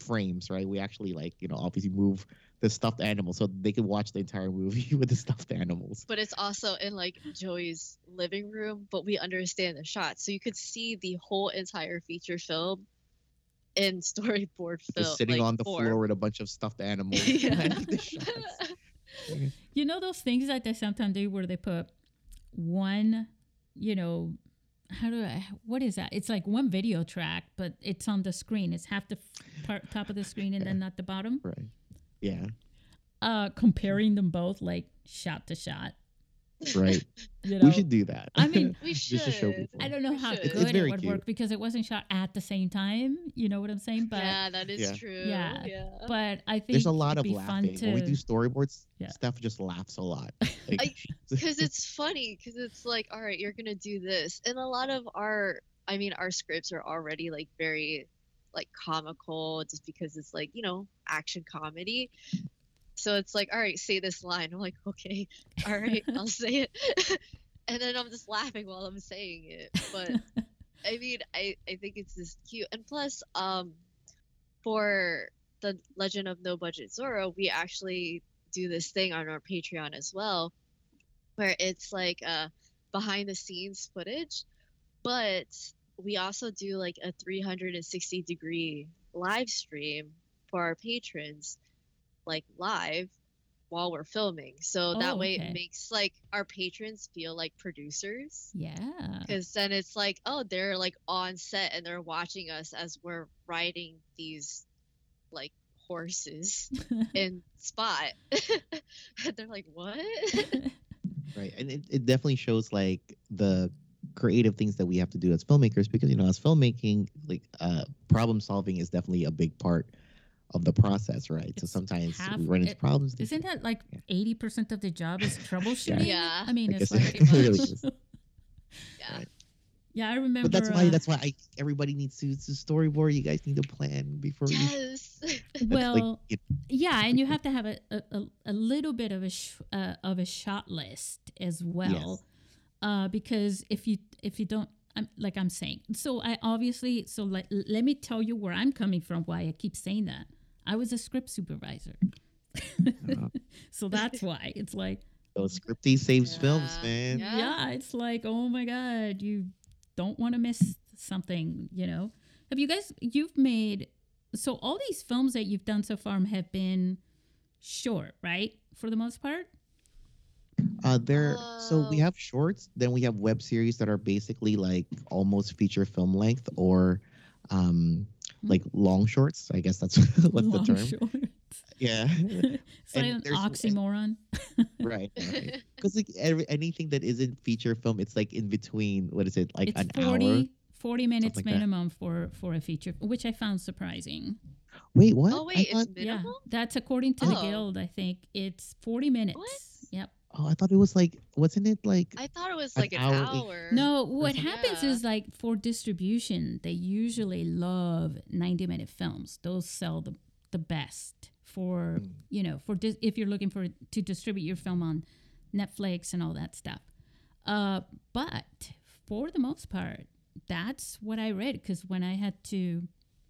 frames right? We actually like you know obviously move the stuffed animals so they can watch the entire movie <laughs> with the stuffed animals. But it's also in like Joey's living room, but we understand the shots. So you could see the whole entire feature film in <laughs> storyboard film. just sitting like, on the form. floor with a bunch of stuffed <laughs> animals Yeah. and the shots. <laughs> You know those things that they sometimes do where they put one, you know, how do I? What is that? It's like one video track, but it's on the screen. It's half the part, top of the screen and then not the bottom. right yeah Uh, comparing them both like shot to shot. <laughs> right? You know? we should do that. I mean, <laughs> We should. Just to show people. I don't know We how should. good It's- it's very it would cute. work because it wasn't shot at the same time. You know what I'm saying? But yeah, that is Yeah. true. Yeah. Yeah. but I think There's a lot of laughing to. when we do storyboards. Yeah. Steph just laughs a lot. <laughs> Like, because it's funny because it's like all right you're gonna do this and a lot of our i mean our scripts are already like very like comical just because it's like you know action comedy so it's like all right say this line. I'm like okay all right <laughs> i'll say it. <laughs> And then i'm just laughing while i'm saying it but <laughs> i mean i i think it's just cute. And plus um for the legend of no budget Zorro, we actually do this thing on our patreon as well where it's like uh behind the scenes footage but we also do like a 360 degree live stream for our patrons like live while we're filming so that Oh, way okay. it makes like our patrons feel like producers yeah. because then it's like oh they're like on set and they're watching us as we're riding these like horses <laughs> in spot <laughs> they're like what <laughs> right and it, it definitely shows like the creative things that we have to do as filmmakers because you know as filmmaking like uh problem solving is definitely a big part of the process right so sometimes half- we run into it- problems Isn't that like Yeah. eighty percent of the job is <laughs> troubleshooting? Yeah. I mean, I it's like <laughs> it really is. <laughs> yeah Right. yeah. I remember. but that's why uh, that's why I, everybody needs to, to storyboard you guys need to plan before yes that's well, like it, yeah, and you have to have a a, a, a little bit of a sh- uh, of a shot list as well, uh, because if you if you don't. I'm, like I'm saying, so I obviously so like let me tell you where I'm coming from. Why I keep saying that I was a script supervisor, uh, <laughs> so that's why it's like those scripty saves films man Yeah. yeah, it's like, oh my God, you don't want to miss something, you know? Have you guys, you've made, so all these films that you've done so far have been short, right? For the most part? Uh, there. So we Oh. have shorts. Then we have web series that are basically like almost feature film length, or um, Hmm. like long shorts. I guess that's <laughs> what's the Long term. shorts. <laughs> Yeah. <laughs> it's like an oxymoron. right. Right. Because like every, anything that isn't feature film, it's like in between. What is it? Like it's an 40, hour. 40 minutes like that. minimum for, for a feature, which I found surprising. Wait, what? oh I wait thought, it's minimal Yeah, that's according to the Oh. guild, I think. It's 40 minutes. Yep. Oh, I thought it was like, wasn't it like? i thought it was An like an hour hour. No, what happens Yeah. is like for distribution, they usually love 90 minute films. Those sell the, the best for, Mm. you know, for dis- if you're looking for to distribute your film on Netflix and all that stuff. Uh, but for the most part, that's what I read because when I had to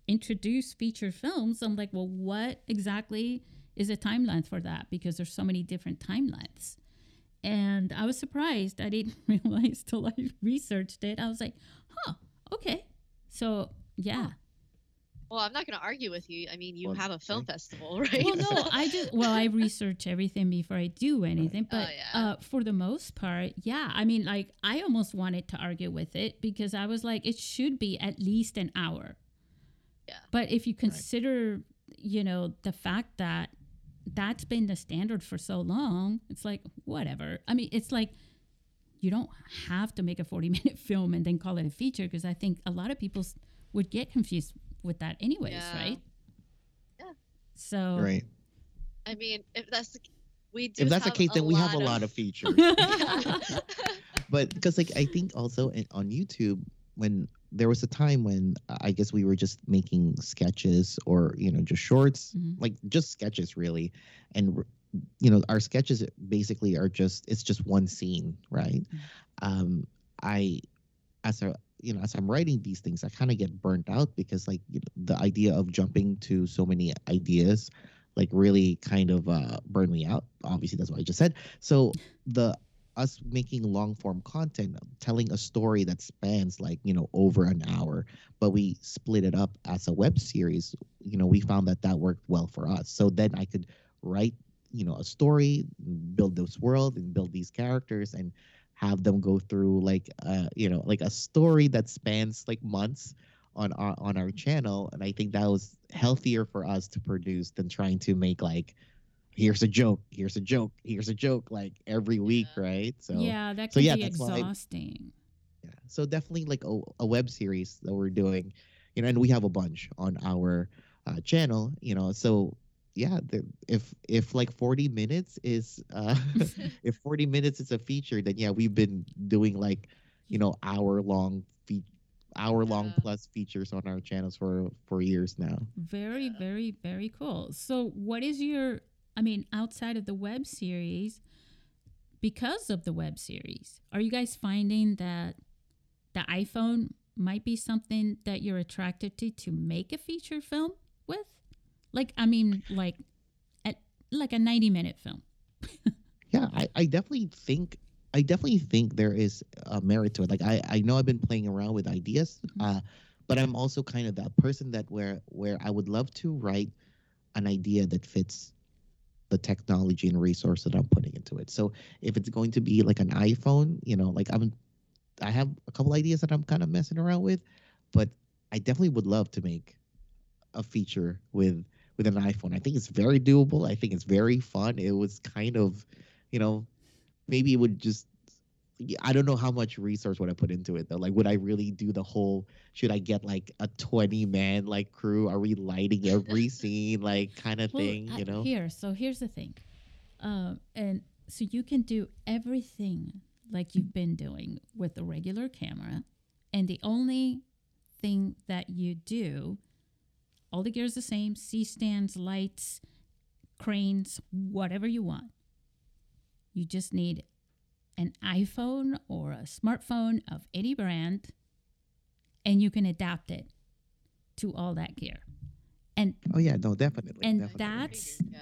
introduce feature films, I'm like, well, what exactly is a time length for that? Because there's so many different time lengths. And I was surprised. I didn't <laughs> realize till I researched it. I was like, huh, okay. So, yeah. well i'm not gonna argue with you i mean you Well, have a film okay. festival <laughs> right Well, no, I just, well, I research everything before I do anything. Oh, But yeah. uh, for the most part, yeah. I mean, like, I almost wanted to argue with it because I was like, it should be at least an hour. Yeah. But if you consider, you know, the fact that that's been the standard for so long, it's like, whatever. I mean, it's like, you don't have to make a 40 <laughs> minute film and then call it a feature because I think a lot of people would get confused with that, anyways, Yeah. right? Yeah. So, Right. i mean if that's the we do If that's the case, then we have a lot of features. <laughs> <laughs> but because like I think also in, on YouTube when there was a time when uh, I guess we were just making sketches or you know just shorts Mhm. like just sketches really. And you know our sketches basically are just it's just one scene right? Um I as a you know as I'm writing these things I kind of get burnt out because like you know, the idea of jumping to so many ideas like really kind of uh burn me out. Obviously that's what I just said. So the us making long form content telling a story that spans like you know over an hour but we split it up as a web series you know we found that that worked well for us. So then i could write you know a story build this world and build these characters and have them go through like uh you know like a story that spans like months on our on our channel. And i think that was healthier for us to produce than trying to make like here's a joke, here's a joke, here's a joke, like every week, Yeah. right? So yeah, that so yeah, be that's why- exhausting. yeah. So definitely like a, a web series that we're doing, you know, and we have a bunch on our uh, channel, you know. So yeah, the, if if like 40 minutes is uh <laughs> <laughs> if 40 minutes is a feature, then yeah, we've been doing like, you know, hour long fe- hour long Yeah. plus features on our channels for for years now. Very, Yeah. very, very cool. So, what is your, I mean, outside of the web series, because of the web series, are you guys finding that the iPhone might be something that you're attracted to to make a feature film with? Like, I mean, like, at, like a 90 minute film. <laughs> yeah I, I definitely think i definitely think there is a merit to it like i i know i've been playing around with ideas Mhm. uh but i'm also kind of that person that where where i would love to write an idea that fits the technology and resource that i'm putting into it. So if it's going to be like an iphone you know like i'm i have a couple ideas that i'm kind of messing around with but i definitely would love to make a feature with with an iphone. I think it's very doable. I think it's very fun. It was kind of you know, maybe it would just. I don't know how much resource would I put into it though. Like, would I really do the whole? Should I get like a twenty man like crew? Are we lighting every <laughs> scene like kind of Well, thing? You know? Here, so here's the thing. Um, and so you can do everything like you've been doing with a regular camera. And the only thing that you do, all the gear's the same C stands, lights, cranes, whatever you want. You just need an iPhone or a smartphone of any brand, and you can adapt it to all that gear. And Oh yeah, no, definitely. And definitely. That's- yeah.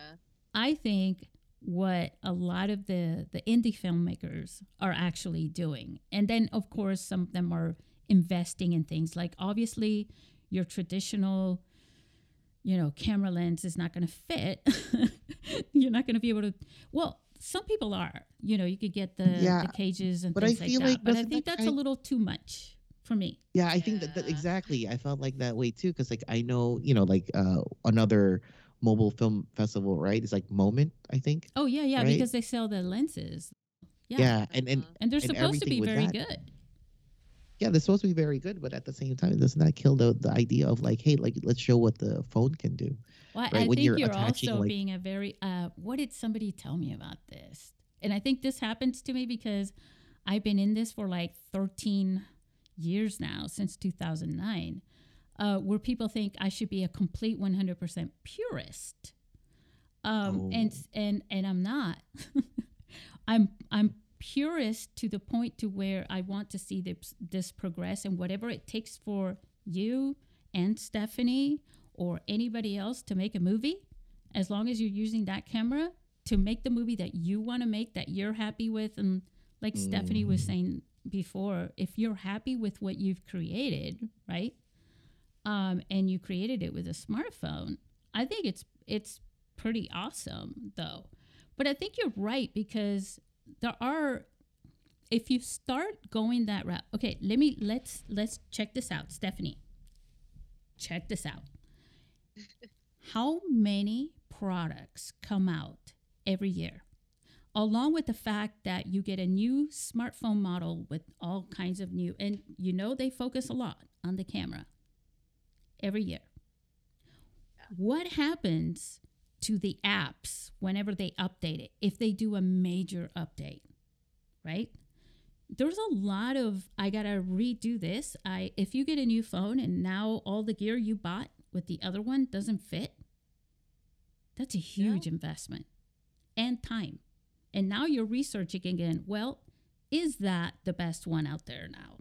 I think what a lot of the the indie filmmakers are actually doing. And then of course some of them are investing in things like obviously your traditional you know camera lens is not going to fit. <laughs> You're not going to be able to well some people are. You know, you could get the, Yeah, the cages and but I things feel like that. like but I think that that's a little too much for me. Yeah, I think that, that exactly. I felt like that way too, because like I know, you know, like uh another mobile film festival, right? It's like Moment, I think. Oh yeah, yeah, Right? because they sell the lenses. Yeah. Yeah, and and. And they're and supposed to be very that. good. Yeah, they're supposed to be very good, but at the same time, it doesn't that kill the the idea of like, hey, like let's show what the phone can do? Well, right? I When think you're you're, also like- being a very. Uh, what did somebody tell me about this? And I think this happens to me because I've been in this for like 13 years now, since 2009, uh, where people think I should be a complete 100% purist. Um, and Oh. and and I'm not. <laughs> I'm I'm purist to the point to where I want to see this this progress and whatever it takes for you and Stephanie or anybody else to make a movie, as long as you're using that camera to make the movie that you want to make that you're happy with and like Stephanie was Mhm. saying before, if you're happy with what you've created, right? Um, and you created it with a smartphone, I think it's it's pretty awesome though. But I think you're right because there are if you start going that route. Okay, let me let's let's check this out, Stephanie. Check this out. <laughs> How many products come out every year? Along with the fact that you get a new smartphone model with all kinds of new, and you know they focus a lot on the camera every year. What happens to the apps whenever they update it, if they do a major update, right? There's a lot of I gotta redo this. I if you get a new phone and now all the gear you bought with the other one doesn't fit, that's a huge investment and time. And now you're researching again. Well, is that the best one out there now?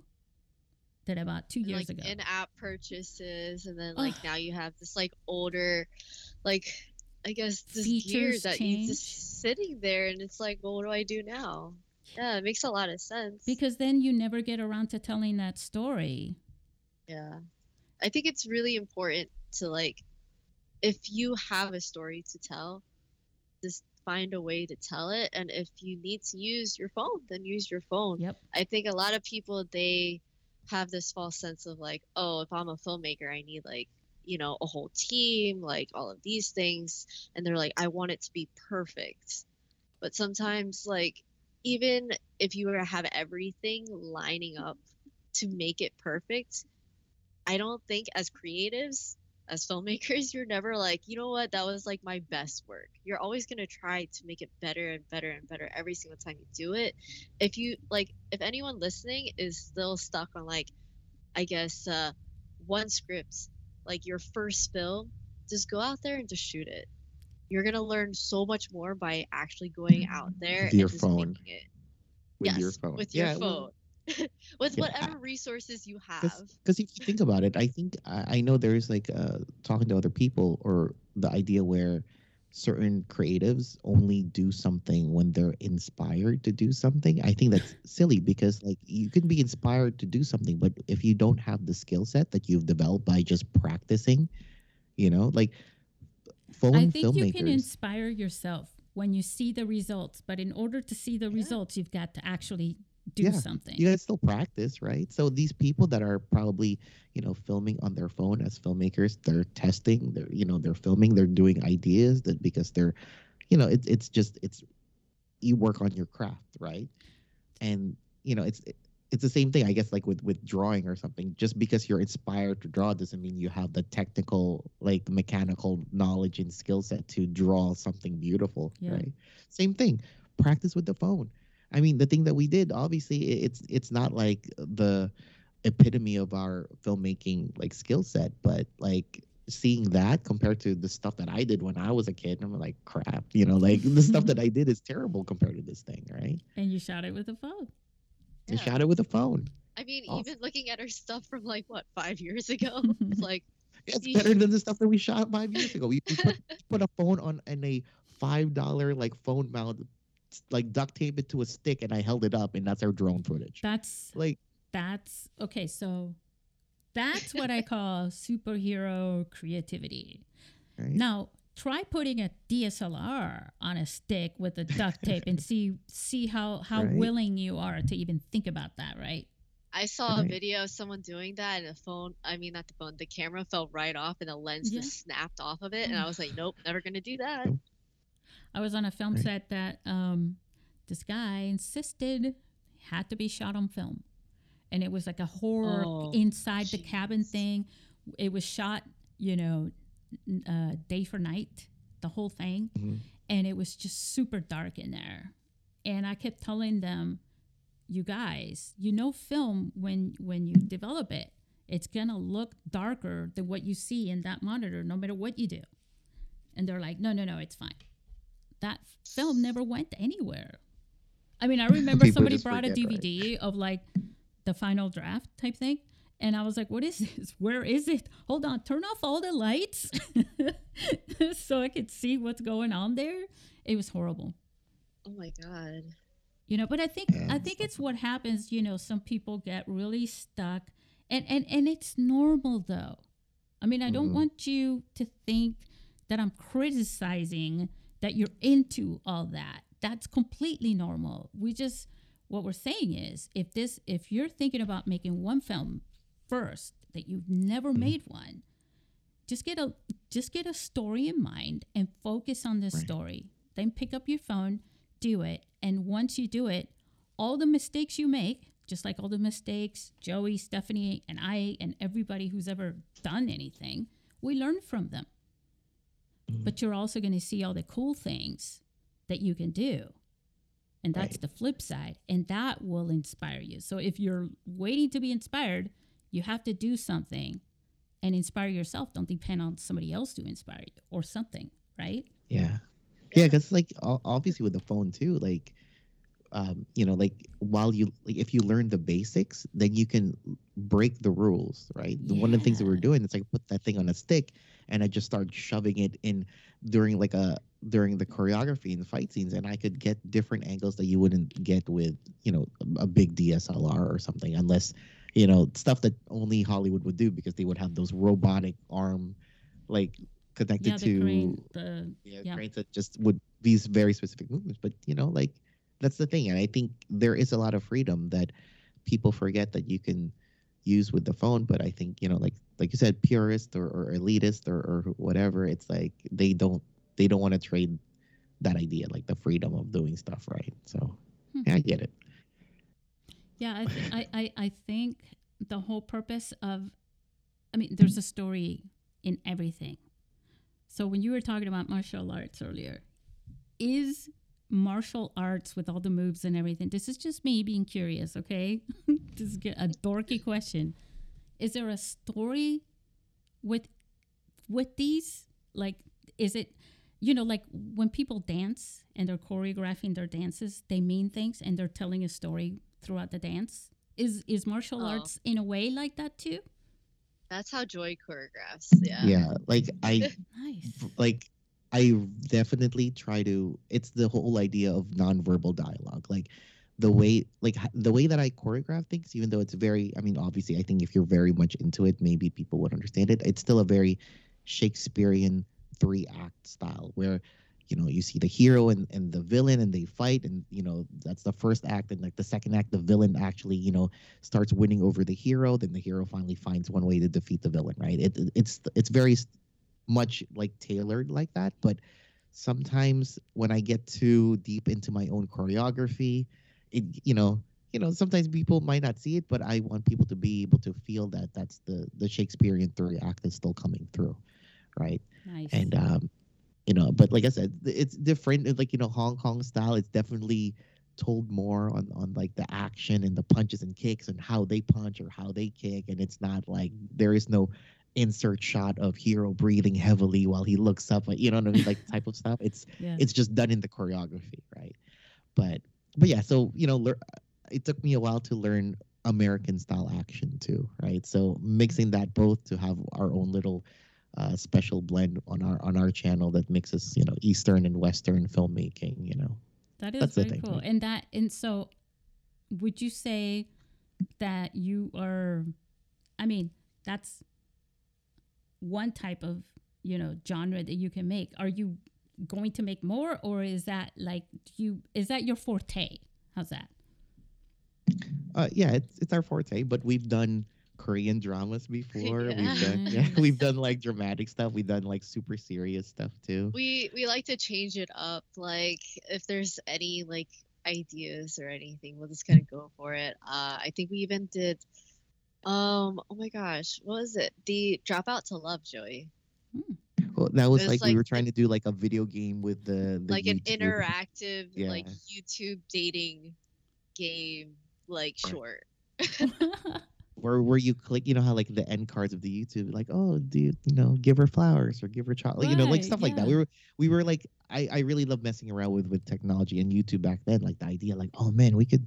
That I bought two And, years like ago. in-app purchases, and then like Ugh. now you have this like older, like I guess this Features that you're just sitting there, and it's like, well, what do I do now? Yeah, it makes a lot of sense. because then you never get around to telling that story. Yeah. I think it's really important to like if you have a story to tell, just find a way to tell it and if you need to use your phone, then use your phone. Yep. I think a lot of people they have this false sense of like, oh, if I'm a filmmaker, I need like you know, a whole team, like all of these things. And they're like, I want it to be perfect. But sometimes, like, even if you were to have everything lining up to make it perfect, I don't think as creatives, as filmmakers, <laughs> you're never like, you know what, that was like my best work. You're always going to try to make it better and better and better every single time you do it. If you like, if anyone listening is still stuck on like, I guess, uh, one script, like your first film, just go out there and just shoot it. You're going to learn so much more by actually going out there With and your just phone. making it. with yes, your phone. with your Yeah, phone. well, <laughs> with Yeah, whatever resources you have. because if you think about it, I think I, I know there's like uh, talking to other people or the idea where certain creatives only do something when they're inspired to do something. I think that's <laughs> silly because like you can be inspired to do something, but if you don't have the skill set that you've developed by just practicing, you know, like phone I think filmmakers. you can inspire yourself when you see the results, but in order to see the results, you've got to actually do Yeah, something. you gotta still practice, right? So these people that are probably, you know, filming on their phone as filmmakers, they're testing, they're, you know, they're filming, they're doing ideas that because they're, you know, it's it's just it's you work on your craft, right? And you know, it's it's the same thing, I guess, like with with drawing or something. Just because you're inspired to draw doesn't mean you have the technical, like mechanical knowledge and skill set to draw something beautiful, Yeah. right? Same thing. Practice with the phone. I mean, the thing that we did, obviously, it's it's not like the epitome of our filmmaking like skill set, but like seeing that compared to the stuff that I did when I was a kid, I'm like, crap, you know, like the stuff that I did is terrible compared to this thing, right? And you shot it with a phone. I Yeah. shot it with a phone. I mean, Awesome. even looking at our stuff from like what five years ago, <laughs> it's like It's better than the stuff that we shot five years ago. We, we put, put a phone on and a five dollar like phone mount, like duct tape it to a stick, and I held it up, and that's our drone footage. That's Like, that's okay. So that's what I call <laughs> superhero creativity. right? Now try putting a DSLR on a stick with a duct <laughs> tape and see see how how Right. willing you are to even think about that, right? I saw a video of someone doing that, and the phone, I mean, not the phone, the camera fell right off, and the lens Yeah. just snapped off of it, and mm. I was like, nope, never gonna do that. Nope. I was on a film Right. set that um, this guy insisted had to be shot on film, and it was like a horror Oh, inside the cabin thing. It was shot, you know, uh, day for night, the whole thing, Mhm. and it was just super dark in there. And I kept telling them, "You guys, you know, film when when you develop it, it's gonna look darker than what you see in that monitor, no matter what you do." And they're like, "No, no, no, it's fine." That film never went anywhere. I mean, I <laughs> remember somebody just brought a forget, right? DVD of like the final draft type thing. And I was like, what is this? Where is it? Hold on, turn off all the lights <laughs> so I could see what's going on there. It was horrible. Oh my god. You know, but I think Yeah, I think it's what happens, you know, some people get really stuck and and and it's normal though. I mean, I don't Mhm. want you to think that I'm criticizing that you're into all that. That's completely normal. We just what we're saying is if this if you're thinking about making one film first that you've never Mhm. made one, just get a just get a story in mind and focus on this Right. story. Then pick up your phone, do it, and once you do it, all the mistakes you make, just like all the mistakes Joey, Stephanie, and I and everybody who's ever done anything, we learn from them. Mhm. But you're also going to see all the cool things that you can do. And that's Right. the flip side. And that will inspire you. So if you're waiting to be inspired, you have to do something and inspire yourself. Don't depend on somebody else to inspire you or something, right? Yeah. Yeah, because like obviously with the phone too, like um, you know, like while you like if you learn the basics, then you can break the rules, right? The One of the things that we're doing it's like put that thing on a stick and I just start shoving it in during like a during the choreography and the fight scenes and I could get different angles that you wouldn't get with, you know, a, a big DSLR or something unless, you know, stuff that only Hollywood would do because they would have those robotic arm like connected yeah, the to crane, the yeah, Yeah. trains that just would these very specific movements. But you know, like that's the thing, and I think there is a lot of freedom that people forget that you can use with the phone. But I think you know, like like you said, purist or, or elitist or, or whatever. It's like they don't they don't want to trade that idea, like the freedom of doing stuff, right? So Hmm. yeah, I get it. Yeah, I, th- I, I, I think the whole purpose of, I mean, there's a story in everything. So when you were talking about martial arts earlier, is martial arts with all the moves and everything, this is just me being curious, okay? <laughs> this is a dorky question. Is there a story with with these? Like, is it, you know, like when people dance and they're choreographing their dances, they mean things and they're telling a story throughout the dance. Is is martial Oh. arts in a way like that too? That's how Joey choreographs. Yeah. Yeah, like I <laughs> Nice. like I definitely try to it's the whole idea of nonverbal dialogue. Like the mm-hmm. way like the way that I choreograph things, even though it's very I mean, obviously I think if you're very much into it, maybe people would understand it. It's still a very Shakespearean three act style where you know you see the hero and, and the villain and they fight and you know that's the first act and like the second act the villain actually you know starts winning over the hero then the hero finally finds one way to defeat the villain right it, it's it's very much like tailored like that but sometimes when i get too deep into my own choreography it you know you know sometimes people might not see it but i want people to be able to feel that that's the the shakespearean three act is still coming through right Nice. and um you know but like i said it's different It's like you know hong kong style it's definitely told more on on like the action and the punches and kicks and how they punch or how they kick and it's not like there is no insert shot of hero breathing heavily while he looks up you know what i mean like type of stuff it's yeah. it's just done in the choreography right but but yeah so you know lear- it took me a while to learn american style action too right so mixing that both to have our own little uh, special blend on our on our channel that mixes you know eastern and western filmmaking you know That is That's very thing, cool. right? And that and so would you say that you are I mean, that's one type of, you know, genre that you can make. Are you going to make more or is that like do you is that your forte? How's that? uh yeah it's it's our forte but we've done korean dramas before Yeah. <laughs> we've done yeah <laughs> we've done like dramatic stuff we've done like super serious stuff too We we like to change it up. Like if there's any like ideas or anything, we'll just kind of go for it. Uh, I think we even did. Um. Oh my gosh, what was it? The Dropout to Love, Joey. well, that was It's like, we were trying to do like a video game with the, the like an YouTube. interactive like YouTube dating game like Right. short. <laughs> where where you click, you know how like the end cards of the YouTube, like oh, do you, you know give her flowers or give her chocolate, you know, like Right, stuff like that. We were we were like I I really love messing around with with technology and YouTube back then, like the idea, like oh man, we could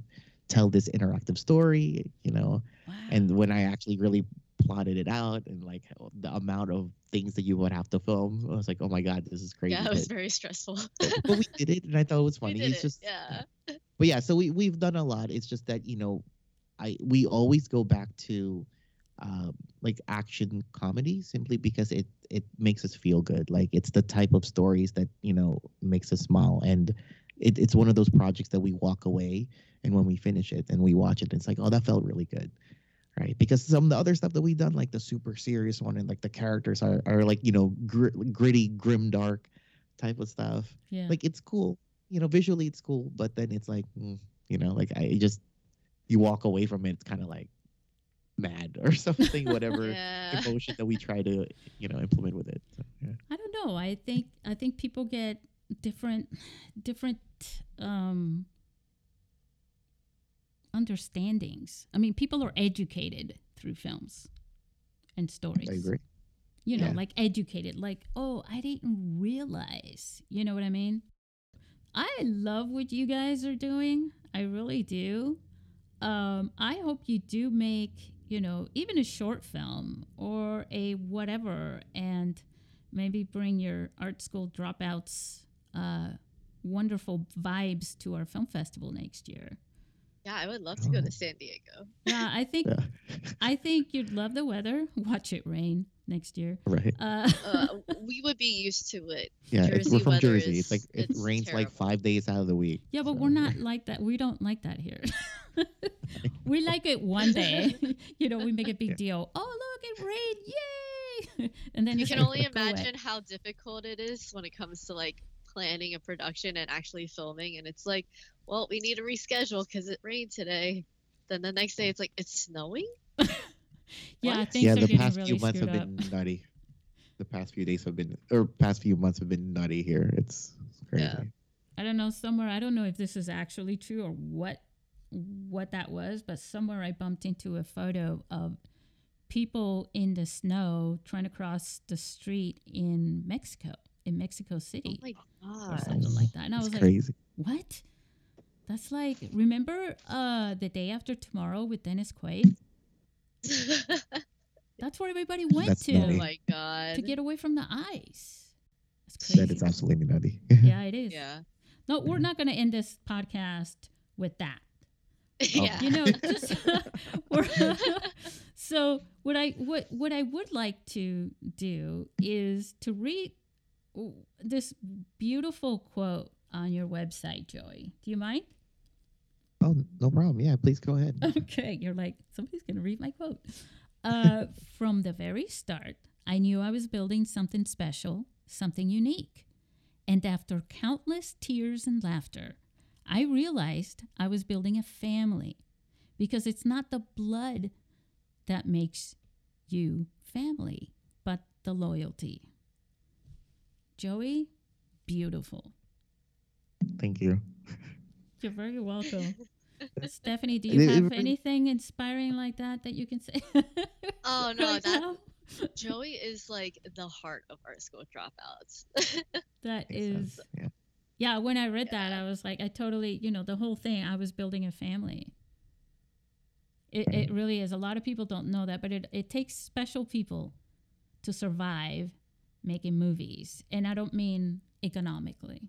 tell this interactive story, you know, wow. and when I actually really plotted it out and like the amount of things that you would have to film, I was like, oh my god, this is crazy. Yeah, it was very stressful. <laughs> but we did it, and I thought it was <laughs> funny. it's it. just yeah. <laughs> but yeah, so we we've done a lot. It's just that you know, I we always go back to um, like action comedy simply because it it makes us feel good. Like it's the type of stories that you know makes us smile, and it, it's one of those projects that we walk away and when we finish it and we watch it, it's like oh that felt really good. Right, because some of the other stuff that we've done, like the super serious one, and like the characters are, are like you know gr- gritty, grim, dark type of stuff yeah. like it's cool you know visually it's cool but then it's like mm, you know like i just you walk away from it it's kind of like mad or <laughs> something whatever <laughs> Yeah. emotion that we try to you know implement with it so, yeah. I don't know. I think I think people get different different um understandings. I mean, people are educated through films and stories. i agree You know, Yeah. like educated, like, "Oh, I didn't realize." You know what I mean? I love what you guys are doing. I really do. Um, I hope you do make, you know, even a short film or a whatever, and maybe bring your art school dropouts uh, wonderful vibes to our film festival next year. Yeah, I would love to go Oh. to San Diego. Yeah, I think yeah I think you'd love the weather. <laughs> Watch it rain. next year. Right. Uh, Uh, <laughs> we would be used to it. Yeah, Jersey we're from weather Jersey. It's like it it's rains like five days out of the week. yeah, but so- we're not like that. We don't like that here. <laughs> we like it one day. you know, we make a big Yeah. deal. Oh, look, it rained! Yay! and then You can only go away. imagine how difficult it is when it comes to like planning a production and actually filming. And it's like, well, we need to reschedule because it rained today. Then the next day, it's like it's snowing. <laughs> Yeah, What? things yeah, the getting past really few months have up. been nutty. The past few days have been, or past few months have been nutty here. It's crazy. Yeah. I don't know somewhere. I don't know if this is actually true or what what that was, but somewhere I bumped into a photo of people in the snow trying to cross the street in Mexico, in Mexico Oh City, my or something like that. And I It's was like, "What? That's like remember uh the day after tomorrow with Dennis Quaid? <laughs> That's where everybody went That's to oh my god! to get away from the ice. That's That crazy. is absolutely nutty. yeah, <laughs> it is. yeah, No, we're not going to end this podcast with that. <laughs> yeah. You know, just we're, so what I what what I would like to do is to read this beautiful quote on your website, Joey. Do you mind? oh, no problem. Yeah, please go ahead. <laughs> Okay, you're like somebody's going to read my quote. Uh, <laughs> from the very start, I knew I was building something special, something unique. And after countless tears and laughter, I realized I was building a family because it's not the blood that makes you family, but the loyalty. Joey, beautiful. Thank you. You're very welcome. <laughs> Stephanie, do It- you it have anything inspiring like that that you can say? <laughs> Oh no, right that now? Joey is like the heart of our school dropouts. <laughs> that is, Makes. Yeah. yeah when i read that i was like i totally you know the whole thing i was building a family it, Right. it really is a lot of people don't know that but it, it takes special people to survive making movies and i don't mean economically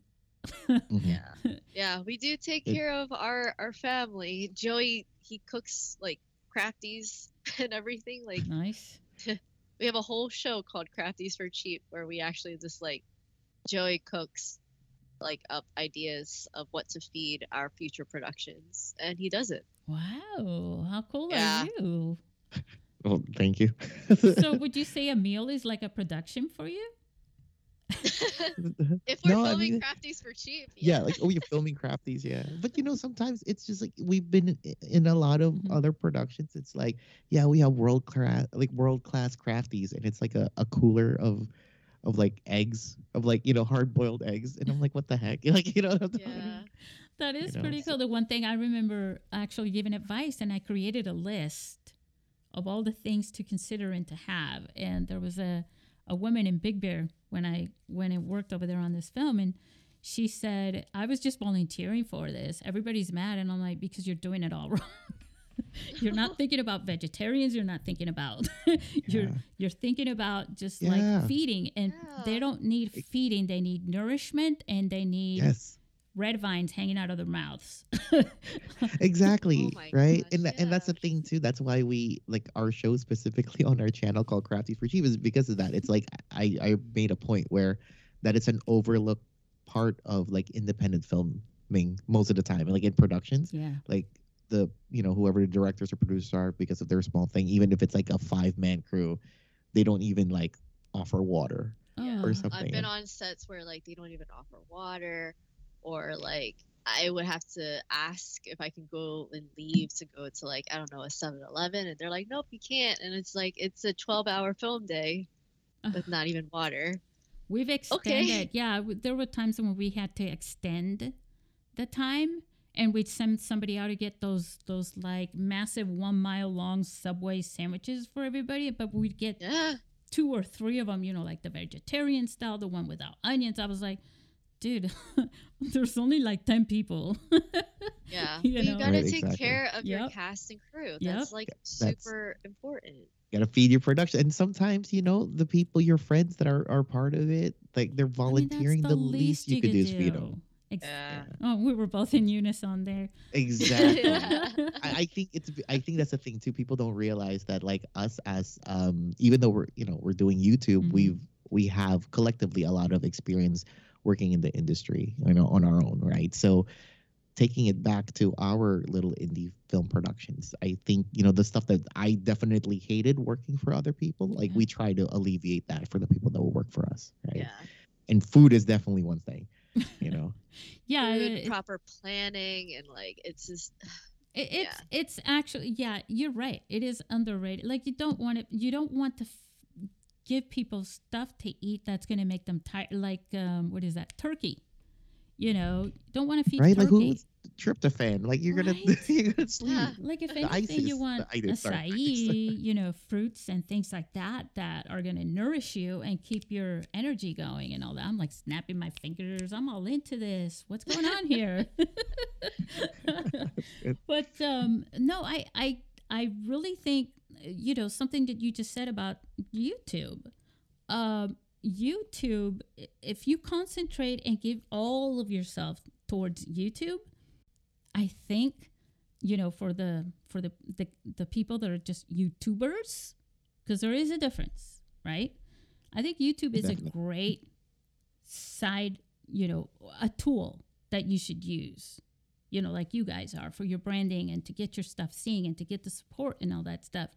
Mhm. yeah, <laughs> yeah. We do take care of our our family. Joey, he cooks like crafties <laughs> and everything. Like nice <laughs> we have a whole show called Crafties for Cheap where we actually just like Joey cooks like up ideas of what to feed our future productions and he does it. wow how cool Yeah. are you Well, thank you. so <laughs> would you say a meal is like a production for you <laughs> if we're No, I filming mean- crafties for cheap, yeah, like oh, you're filming crafties, yeah. But you know, sometimes it's just like we've been in, in a lot of Mhm. other productions. It's like, yeah, we have world class, like world class crafties, and it's like a, a cooler of, of like eggs, of like you know hard boiled eggs, and I'm like, what the heck, <laughs> like you know. what I'm yeah. about? That is know, pretty cool. The one thing I remember actually giving advice, and I created a list of all the things to consider and to have. And there was a, a woman in Big Bear when I when I worked over there on this film, and she said, "I was just volunteering for this. Everybody's mad," and I'm like, "Because you're doing it all <laughs> wrong." you're not <laughs> thinking about vegetarians. You're not thinking about <laughs> you're you're thinking about just Yeah. like feeding, and they don't need feeding. They need nourishment, and they need Yes, red vines hanging out of their mouths. <laughs> exactly, oh my right. gosh, and tha- and that's the thing too. That's why we like our show specifically on our channel called Crafty for Cheap is because of that. It's like I I made a point where that it's an overlooked part of like independent filming most of the time, like in productions. yeah. like the you know whoever the directors or producers are because of their small thing even if it's like a five man crew they don't even like offer water Yeah. Oh. or something I've been on sets where like they don't even offer water or like I would have to ask if I can go and leave to go to like I don't know a 7-Eleven and they're like nope you can't and it's like it's a 12 hour film day with not even water. We've extended. Yeah, there were times when we had to extend the time, and we'd send somebody out to get those those like massive one mile long Subway sandwiches for everybody. But we'd get Yeah. two or three of them, you know, like the vegetarian style, the one without onions. I was like, dude, <laughs> there's only like ten people. <laughs> Yeah. You But you gotta Right, take exactly. care of your cast and crew. Yep. That's like That's- super important. you gotta feed your production and sometimes you know the people your friends that are, are part of it like they're I mean, that's volunteering the, least you could do is feed them Ex- Yeah. Oh, we were both in unison there. Exactly. Yeah. <laughs> I, I think it's I think that's the thing too. People don't realize that like us as um even though we're you know we're doing YouTube, Mhm. we've we have collectively a lot of experience working in the industry, you know, on our own, right? So taking it back to our little indie film productions, I think, you know, the stuff that I definitely hated working for other people, like Yeah. we try to alleviate that for the people that will work for us, right? Yeah. And food is definitely one thing, you know. <laughs> Yeah, Food, it- proper planning and like it's just <sighs> It, it's it's actually yeah, you're right. It is underrated. Like you don't want it. You don't want to f- give people stuff to eat that's going to make them tired. Like um, what is that? Turkey. You know, don't want to feed right? turkey. Like who tryptophan? Like you're gonna <laughs> you're gonna sleep. Yeah. like if anything, you want ISIS, acai, <laughs> you know, fruits and things like that that are going to nourish you and keep your energy going and all that. I'm like snapping my fingers. I'm all into this. What's going on here? <laughs> but um, no, I, I, I really think you know something that you just said about YouTube. Um, YouTube, if you concentrate and give all of yourself towards YouTube, I think you know for the for the the, the people that are just YouTubers, because there is a difference, right? I think YouTube is Definitely. a great side, you know, a tool that you should use. You know, like you guys are for your branding and to get your stuff seen and to get the support and all that stuff.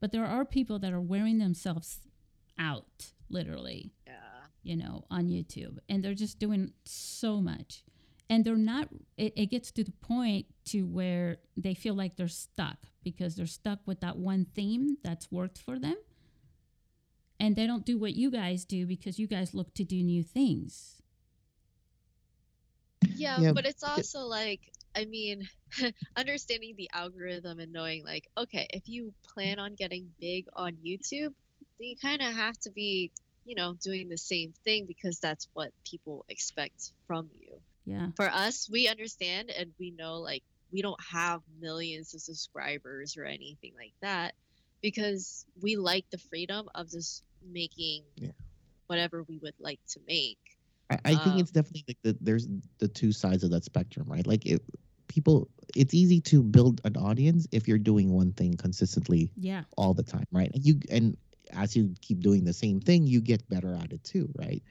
But there are people that are wearing themselves out, literally yeah. you know, on YouTube. And they're just doing so much. And they're not, it, it gets to the point to where they feel like they're stuck because they're stuck with that one theme that's worked for them. And they don't do what you guys do because you guys look to do new things. Yeah, Yeah, but it's also like, I mean, <laughs> understanding the algorithm and knowing, like, okay, if you plan on getting big on YouTube, then you kind of have to be, you know, doing the same thing because that's what people expect from you. Yeah. For us, we understand and we know, like, we don't have millions of subscribers or anything like that because we like the freedom of just making Yeah. whatever we would like to make. I, I think Um, it's definitely like the there's the two sides of that spectrum, right? Like it, people, it's easy to build an audience if you're doing one thing consistently Yeah. all the time, right? And you and as you keep doing the same thing, you get better at it too, right?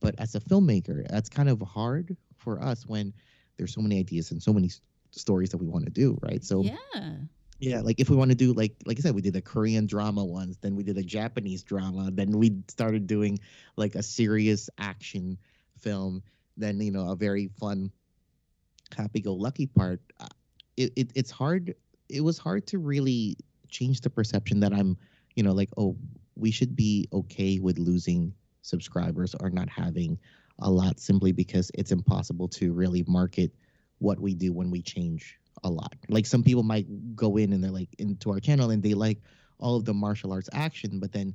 But as a filmmaker, that's kind of hard for us when there's so many ideas and so many s- stories that we want to do, right? So yeah. yeah, like if we want to do like like I said, we did a Korean drama once, then we did a Japanese drama, then we started doing like a serious action film, then you know a very fun, happy-go-lucky part. Uh, It, it it's hard. It was hard to really change the perception that I'm, you know, like oh, we should be okay with losing subscribers or not having a lot simply because it's impossible to really market what we do when we change a lot. Like some people might go in and they're like into our channel and they like all of the martial arts action, but then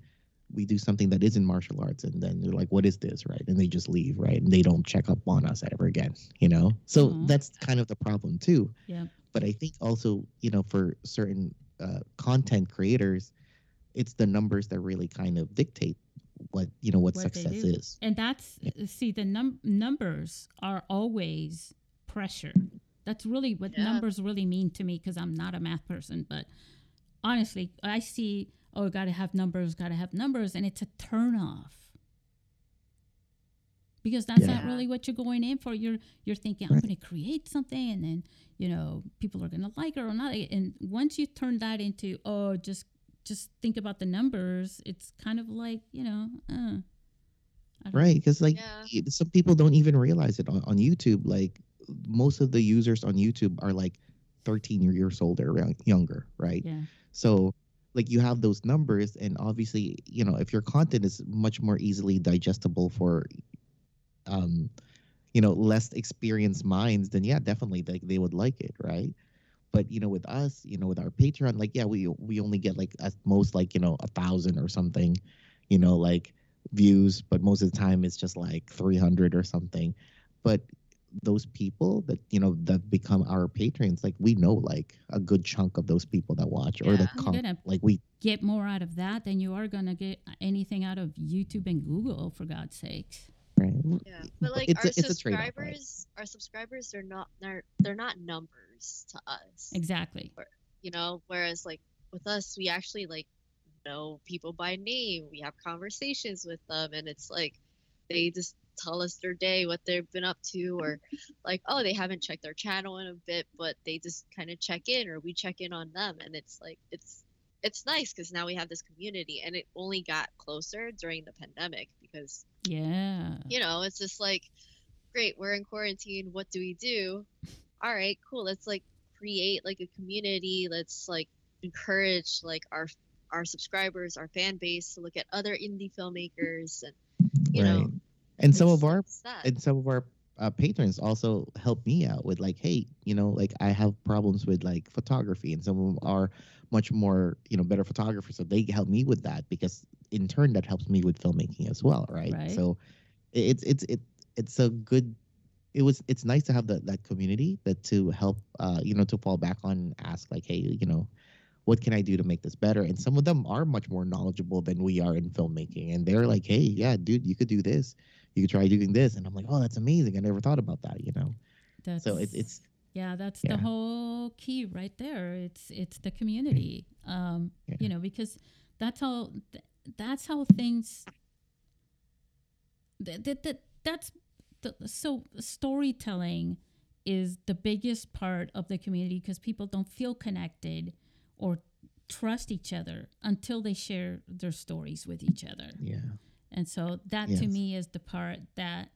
we do something that isn't martial arts and then they're like, what is this? Right. And they just leave, right? And they don't check up on us ever again, you know? So Mhm. that's kind of the problem too. Yeah. But I think also, you know, for certain uh, content creators, it's the numbers that really kind of dictate what, you know, what, What success is. And that's see the num- numbers are always pressure. That's really what Yeah. numbers really mean to me because I'm not a math person. But honestly, I see oh, got to have numbers, got to have numbers, and it's a turn off because that's not really what you're going in for. You're you're thinking I'm Right. going to create something, and then you know people are going to like it or not. And once you turn that into oh, just just think about the numbers, it's kind of like you know. Uh, Right. Because, like, Yeah. some people don't even realize it on, on YouTube. Like, most of the users on YouTube are like 13 years old or younger, right? Yeah. So, like, you have those numbers, and obviously, you know, if your content is much more easily digestible for, um, you know, less experienced minds, then yeah, definitely, like, they would like it, right? But you know, with us, you know, with our Patreon, like, yeah, we we only get like at most like you know a thousand or something, you know, like views, but most of the time it's just like 300 or something. But those people that you know that become our patrons, like we know like a good chunk of those people that watch or Yeah. that You're like we get more out of that than you are going to get anything out of YouTube and Google, for God's sakes. right? Yeah, but like It's our a- it's a right? subscribers, our subscribers, they're not they're they're not numbers to us. Exactly. You know, whereas like with us, we actually like know people by name. We have conversations with them, and it's like they just tell us their day, what they've been up to, or like oh they haven't checked their channel in a bit, but they just kind of check in, or we check in on them, and it's like it's it's nice because now we have this community, and it only got closer during the pandemic because Yeah. you know, it's just like, great, we're in quarantine. What do we do? All right, cool. Let's like create like a community. Let's like encourage like our our subscribers, our fan base to look at other indie filmmakers and you right. know. And some of our and some of our uh, patrons also help me out with like hey you know like i have problems with like photography. And some of them are much more you know better photographers so they help me with that because in turn that helps me with filmmaking as well right, Right. so it's it's it it's a good it was it's nice to have that that community that to help uh you know to fall back on and ask like hey you know what can i do to make this better? And some of them are much more knowledgeable than we are in filmmaking and they're like hey yeah dude you could do this you could try doing this and i'm like oh that's amazing i never thought about that you know That's, so it's it's yeah, that's Yeah. the whole key right there. It's it's the community. Um, Yeah. you know, because that's how th- that's how things. That that, that that's the, so storytelling is the biggest part of the community because people don't feel connected or trust each other until they share their stories with each other. yeah And so that to me is the part that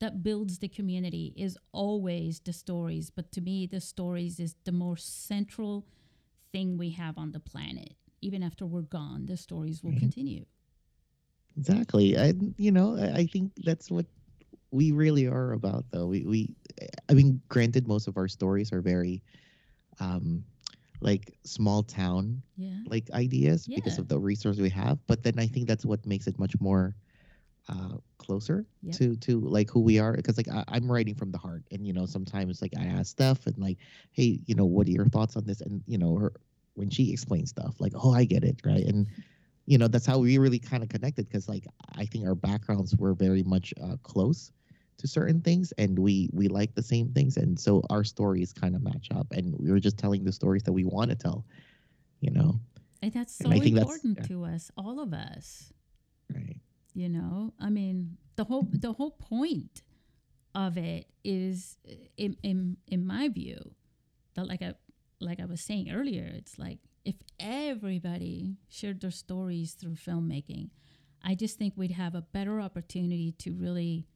that builds the community is always the stories, but to me the stories is the more central thing we have on the planet. Even after we're gone, the stories will Right. continue. exactly i you know I, I think that's what we really are about though we we i mean granted most of our stories are very um like small town Yeah. like ideas because of the resource we have but then i think that's what makes it much more uh closer Yep. to to like who we are because like I, i'm writing from the heart and you know sometimes like i ask stuff and like hey you know what are your thoughts on this and you know her when she explains stuff like oh i get it right and you know that's how we really kind of connected because like i think our backgrounds were very much uh, close to certain things and we we like the same things and so our stories kind of match up and we were just telling the stories that we want to tell you know And that's so And I think that's- important yeah. to us, all of us. right you know i mean the whole the whole point of it is in in, in my view that like i like i was saying earlier it's like if everybody shared their stories through filmmaking i just think we'd have a better opportunity to really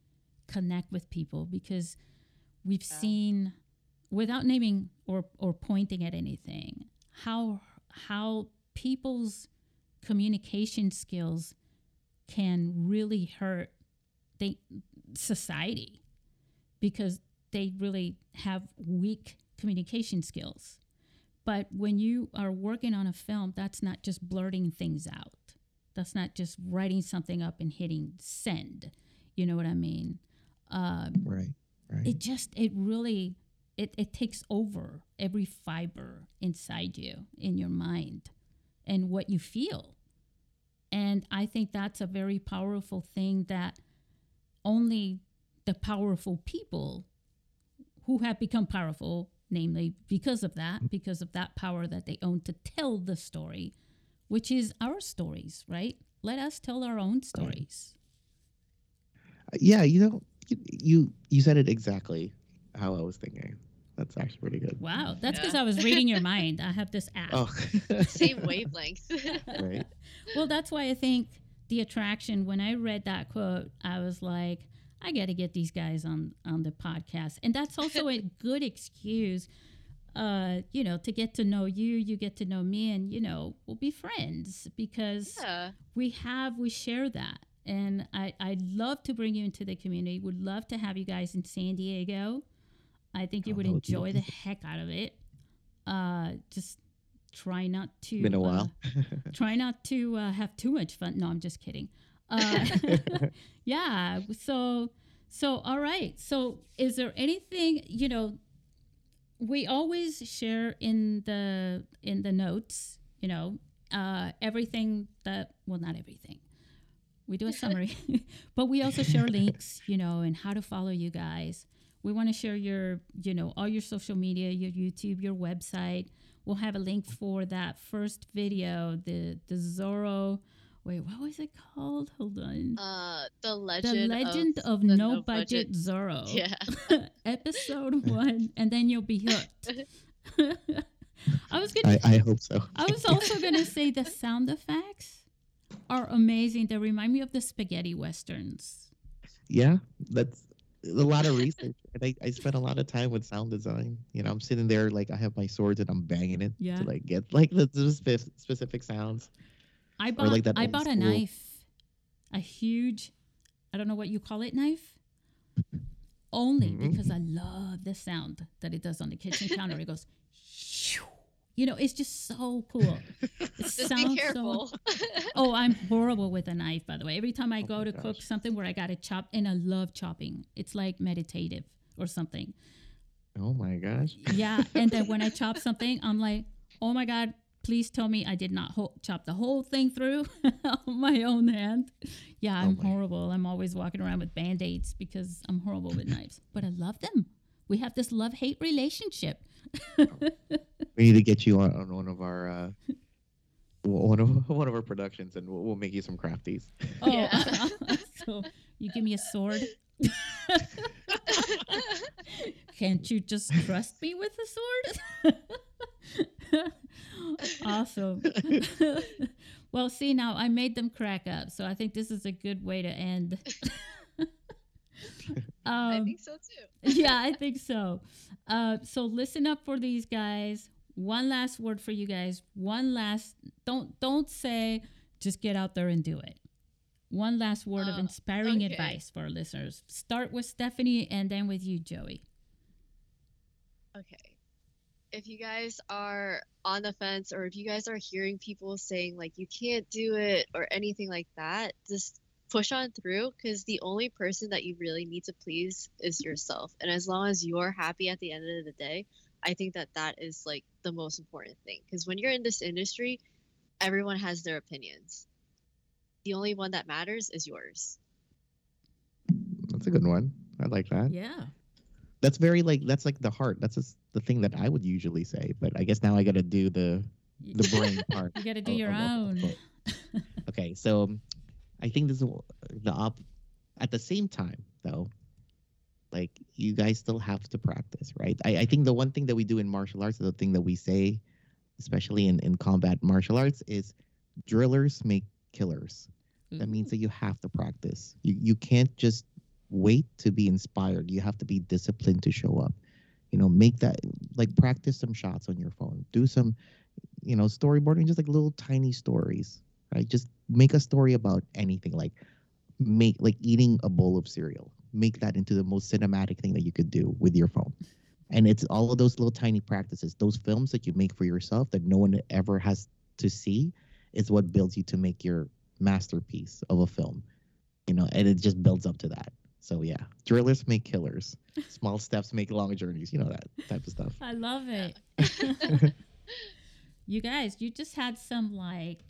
connect with people because we've Yeah. seen without naming or or pointing at anything how how people's communication skills can really hurt they society because they really have weak communication skills. But when you are working on a film, that's not just blurting things out. That's not just writing something up and hitting send. You know what I mean? Um, right right. it just it really it, it takes over every fiber inside you in your mind and what you feel. And i think that's a very powerful thing that only the powerful people who have become powerful namely because of that because of that power that they own to tell the story which is our stories right? Let us tell our own stories. Yeah you know you you, you said it exactly how i was thinking that's actually pretty good wow that's because Yeah. i was reading your mind i have this app oh <laughs> Same wavelength. right Well, that's why I think the attraction. When I read that quote, I was like, I got to get these guys on on the podcast, and that's also a <laughs> good excuse. Uh, you know, to get to know you, you get to know me, and you know, we'll be friends because yeah. we have we share that and i i'd love to bring you into the community. Would love to have you guys in san diego. I think you Oh, would enjoy the heck out of it. Uh just try not to been a uh, while. <laughs> try not to uh, have too much fun. No i'm just kidding. Uh <laughs> <laughs> yeah so so all right. So is there anything you know we always share in the in the notes you know uh everything that well not everything We do a <laughs> summary, <laughs> but we also share links, you know, and how to follow you guys. We want to share your, you know, all your social media, your YouTube, your website. We'll have a link for that first video, the the Zorro. Wait, what was it called? Hold on. Uh, the legend. the Legend of, of, the No, Budget, Zorro. <laughs> Yeah. Episode one, and then you'll be hooked. I was gonna I, I hope so. I was also going to say the sound effects are amazing. They remind me of the spaghetti westerns. Yeah, that's a lot of research. <laughs> And I, I spent a lot of time with sound design. You know, I'm sitting there like I have my swords and I'm banging it Yeah. to like get like the, the specific sounds. I bought like that I bought a knife. A huge I don't know what you call it knife. <laughs> Only Mhm. because I love the sound that it does on the kitchen counter. It goes. You know, it's just so cool. <laughs> It Just sounds be so careful. <laughs> Oh, I'm horrible with a knife, by the way. Every time I Oh go my to cook something where I got to chop, and I love chopping, it's like meditative or something. Oh my gosh. Yeah. And then when I <laughs> chop something, I'm like, oh my God, please tell me I did not ho- chop the whole thing through on my own hand. Yeah, oh I'm Oh horrible. I'm always walking around with band aids because I'm horrible with knives, but I love them. We have this love hate relationship. We need to get you on, on one of our uh, one of <laughs> one of our productions, and we'll, we'll make you some crafties. Oh, Yeah. <laughs> so you give me a sword. <laughs> Can't you just trust me with a sword? awesome. well, see, now I made them crack up, so I think this is a good way to end. <laughs> I um, think so too. <laughs> yeah, I think so. Uh, so listen up for these guys. One last word for you guys. One last don't don't say just get out there and do it. One last word of Uh, inspiring okay. advice for our listeners. Start with Stephanie and then with you, Joey. Okay. If you guys are on the fence or if you guys are hearing people saying like you can't do it or anything like that, just push on through because the only person that you really need to please is yourself. And as long as you're happy at the end of the day, I think that that is like the most important thing because when you're in this industry, everyone has their opinions. The only one that matters is yours. That's a good one. I like that. Yeah. That's very like that's like the heart. That's just the thing that I would usually say. But I guess now I got to do the the <laughs> brain part. You got to do of- your of- of- own. of- <laughs> Okay, so I think this is the op. At the same time, though, like you guys still have to practice, right? I, I think the one thing that we do in martial arts, the thing that we say, especially in, in combat martial arts, is drillers make killers. That means that you have to practice. You you can't just wait to be inspired. You have to be disciplined to show up. You know, make that like practice some shots on your phone. Do some, you know, storyboarding, just like little tiny stories, right? Just make a story about anything. Like make like eating a bowl of cereal. Make that into the most cinematic thing that you could do with your phone. And it's all of those little tiny practices, those films that you make for yourself that no one ever has to see, is what builds you to make your masterpiece of a film. You know, and it just builds up to that. So yeah, drillers make killers. Small steps make long journeys. You know that type of stuff. I love it. <laughs> <laughs> you guys, you just had some like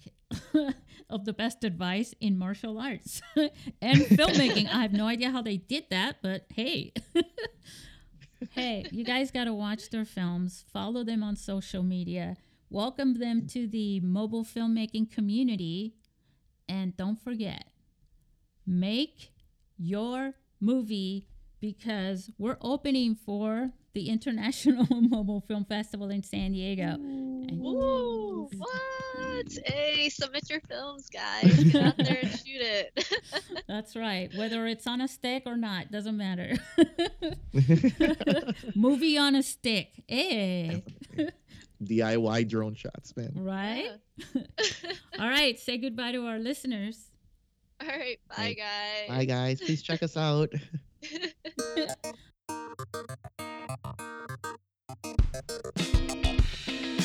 <laughs> of the best advice in martial arts <laughs> and filmmaking. I have no idea how they did that, but hey. <laughs> hey, you guys got to watch their films, follow them on social media, welcome them to the mobile filmmaking community, and don't forget, make your movie because we're opening for the International <laughs> Mobile Film Festival in San Diego. And- Woo! What? Hey, submit your films, guys. <laughs> Get out there and shoot it. <laughs> That's right. Whether it's on a stick or not, doesn't matter. Movie on a stick. Eh. Hey. DIY drone shots, man. Right? Yeah. All right. Say goodbye to our listeners. All right. Bye, Right. guys. Bye guys. Please check us out. Thank you.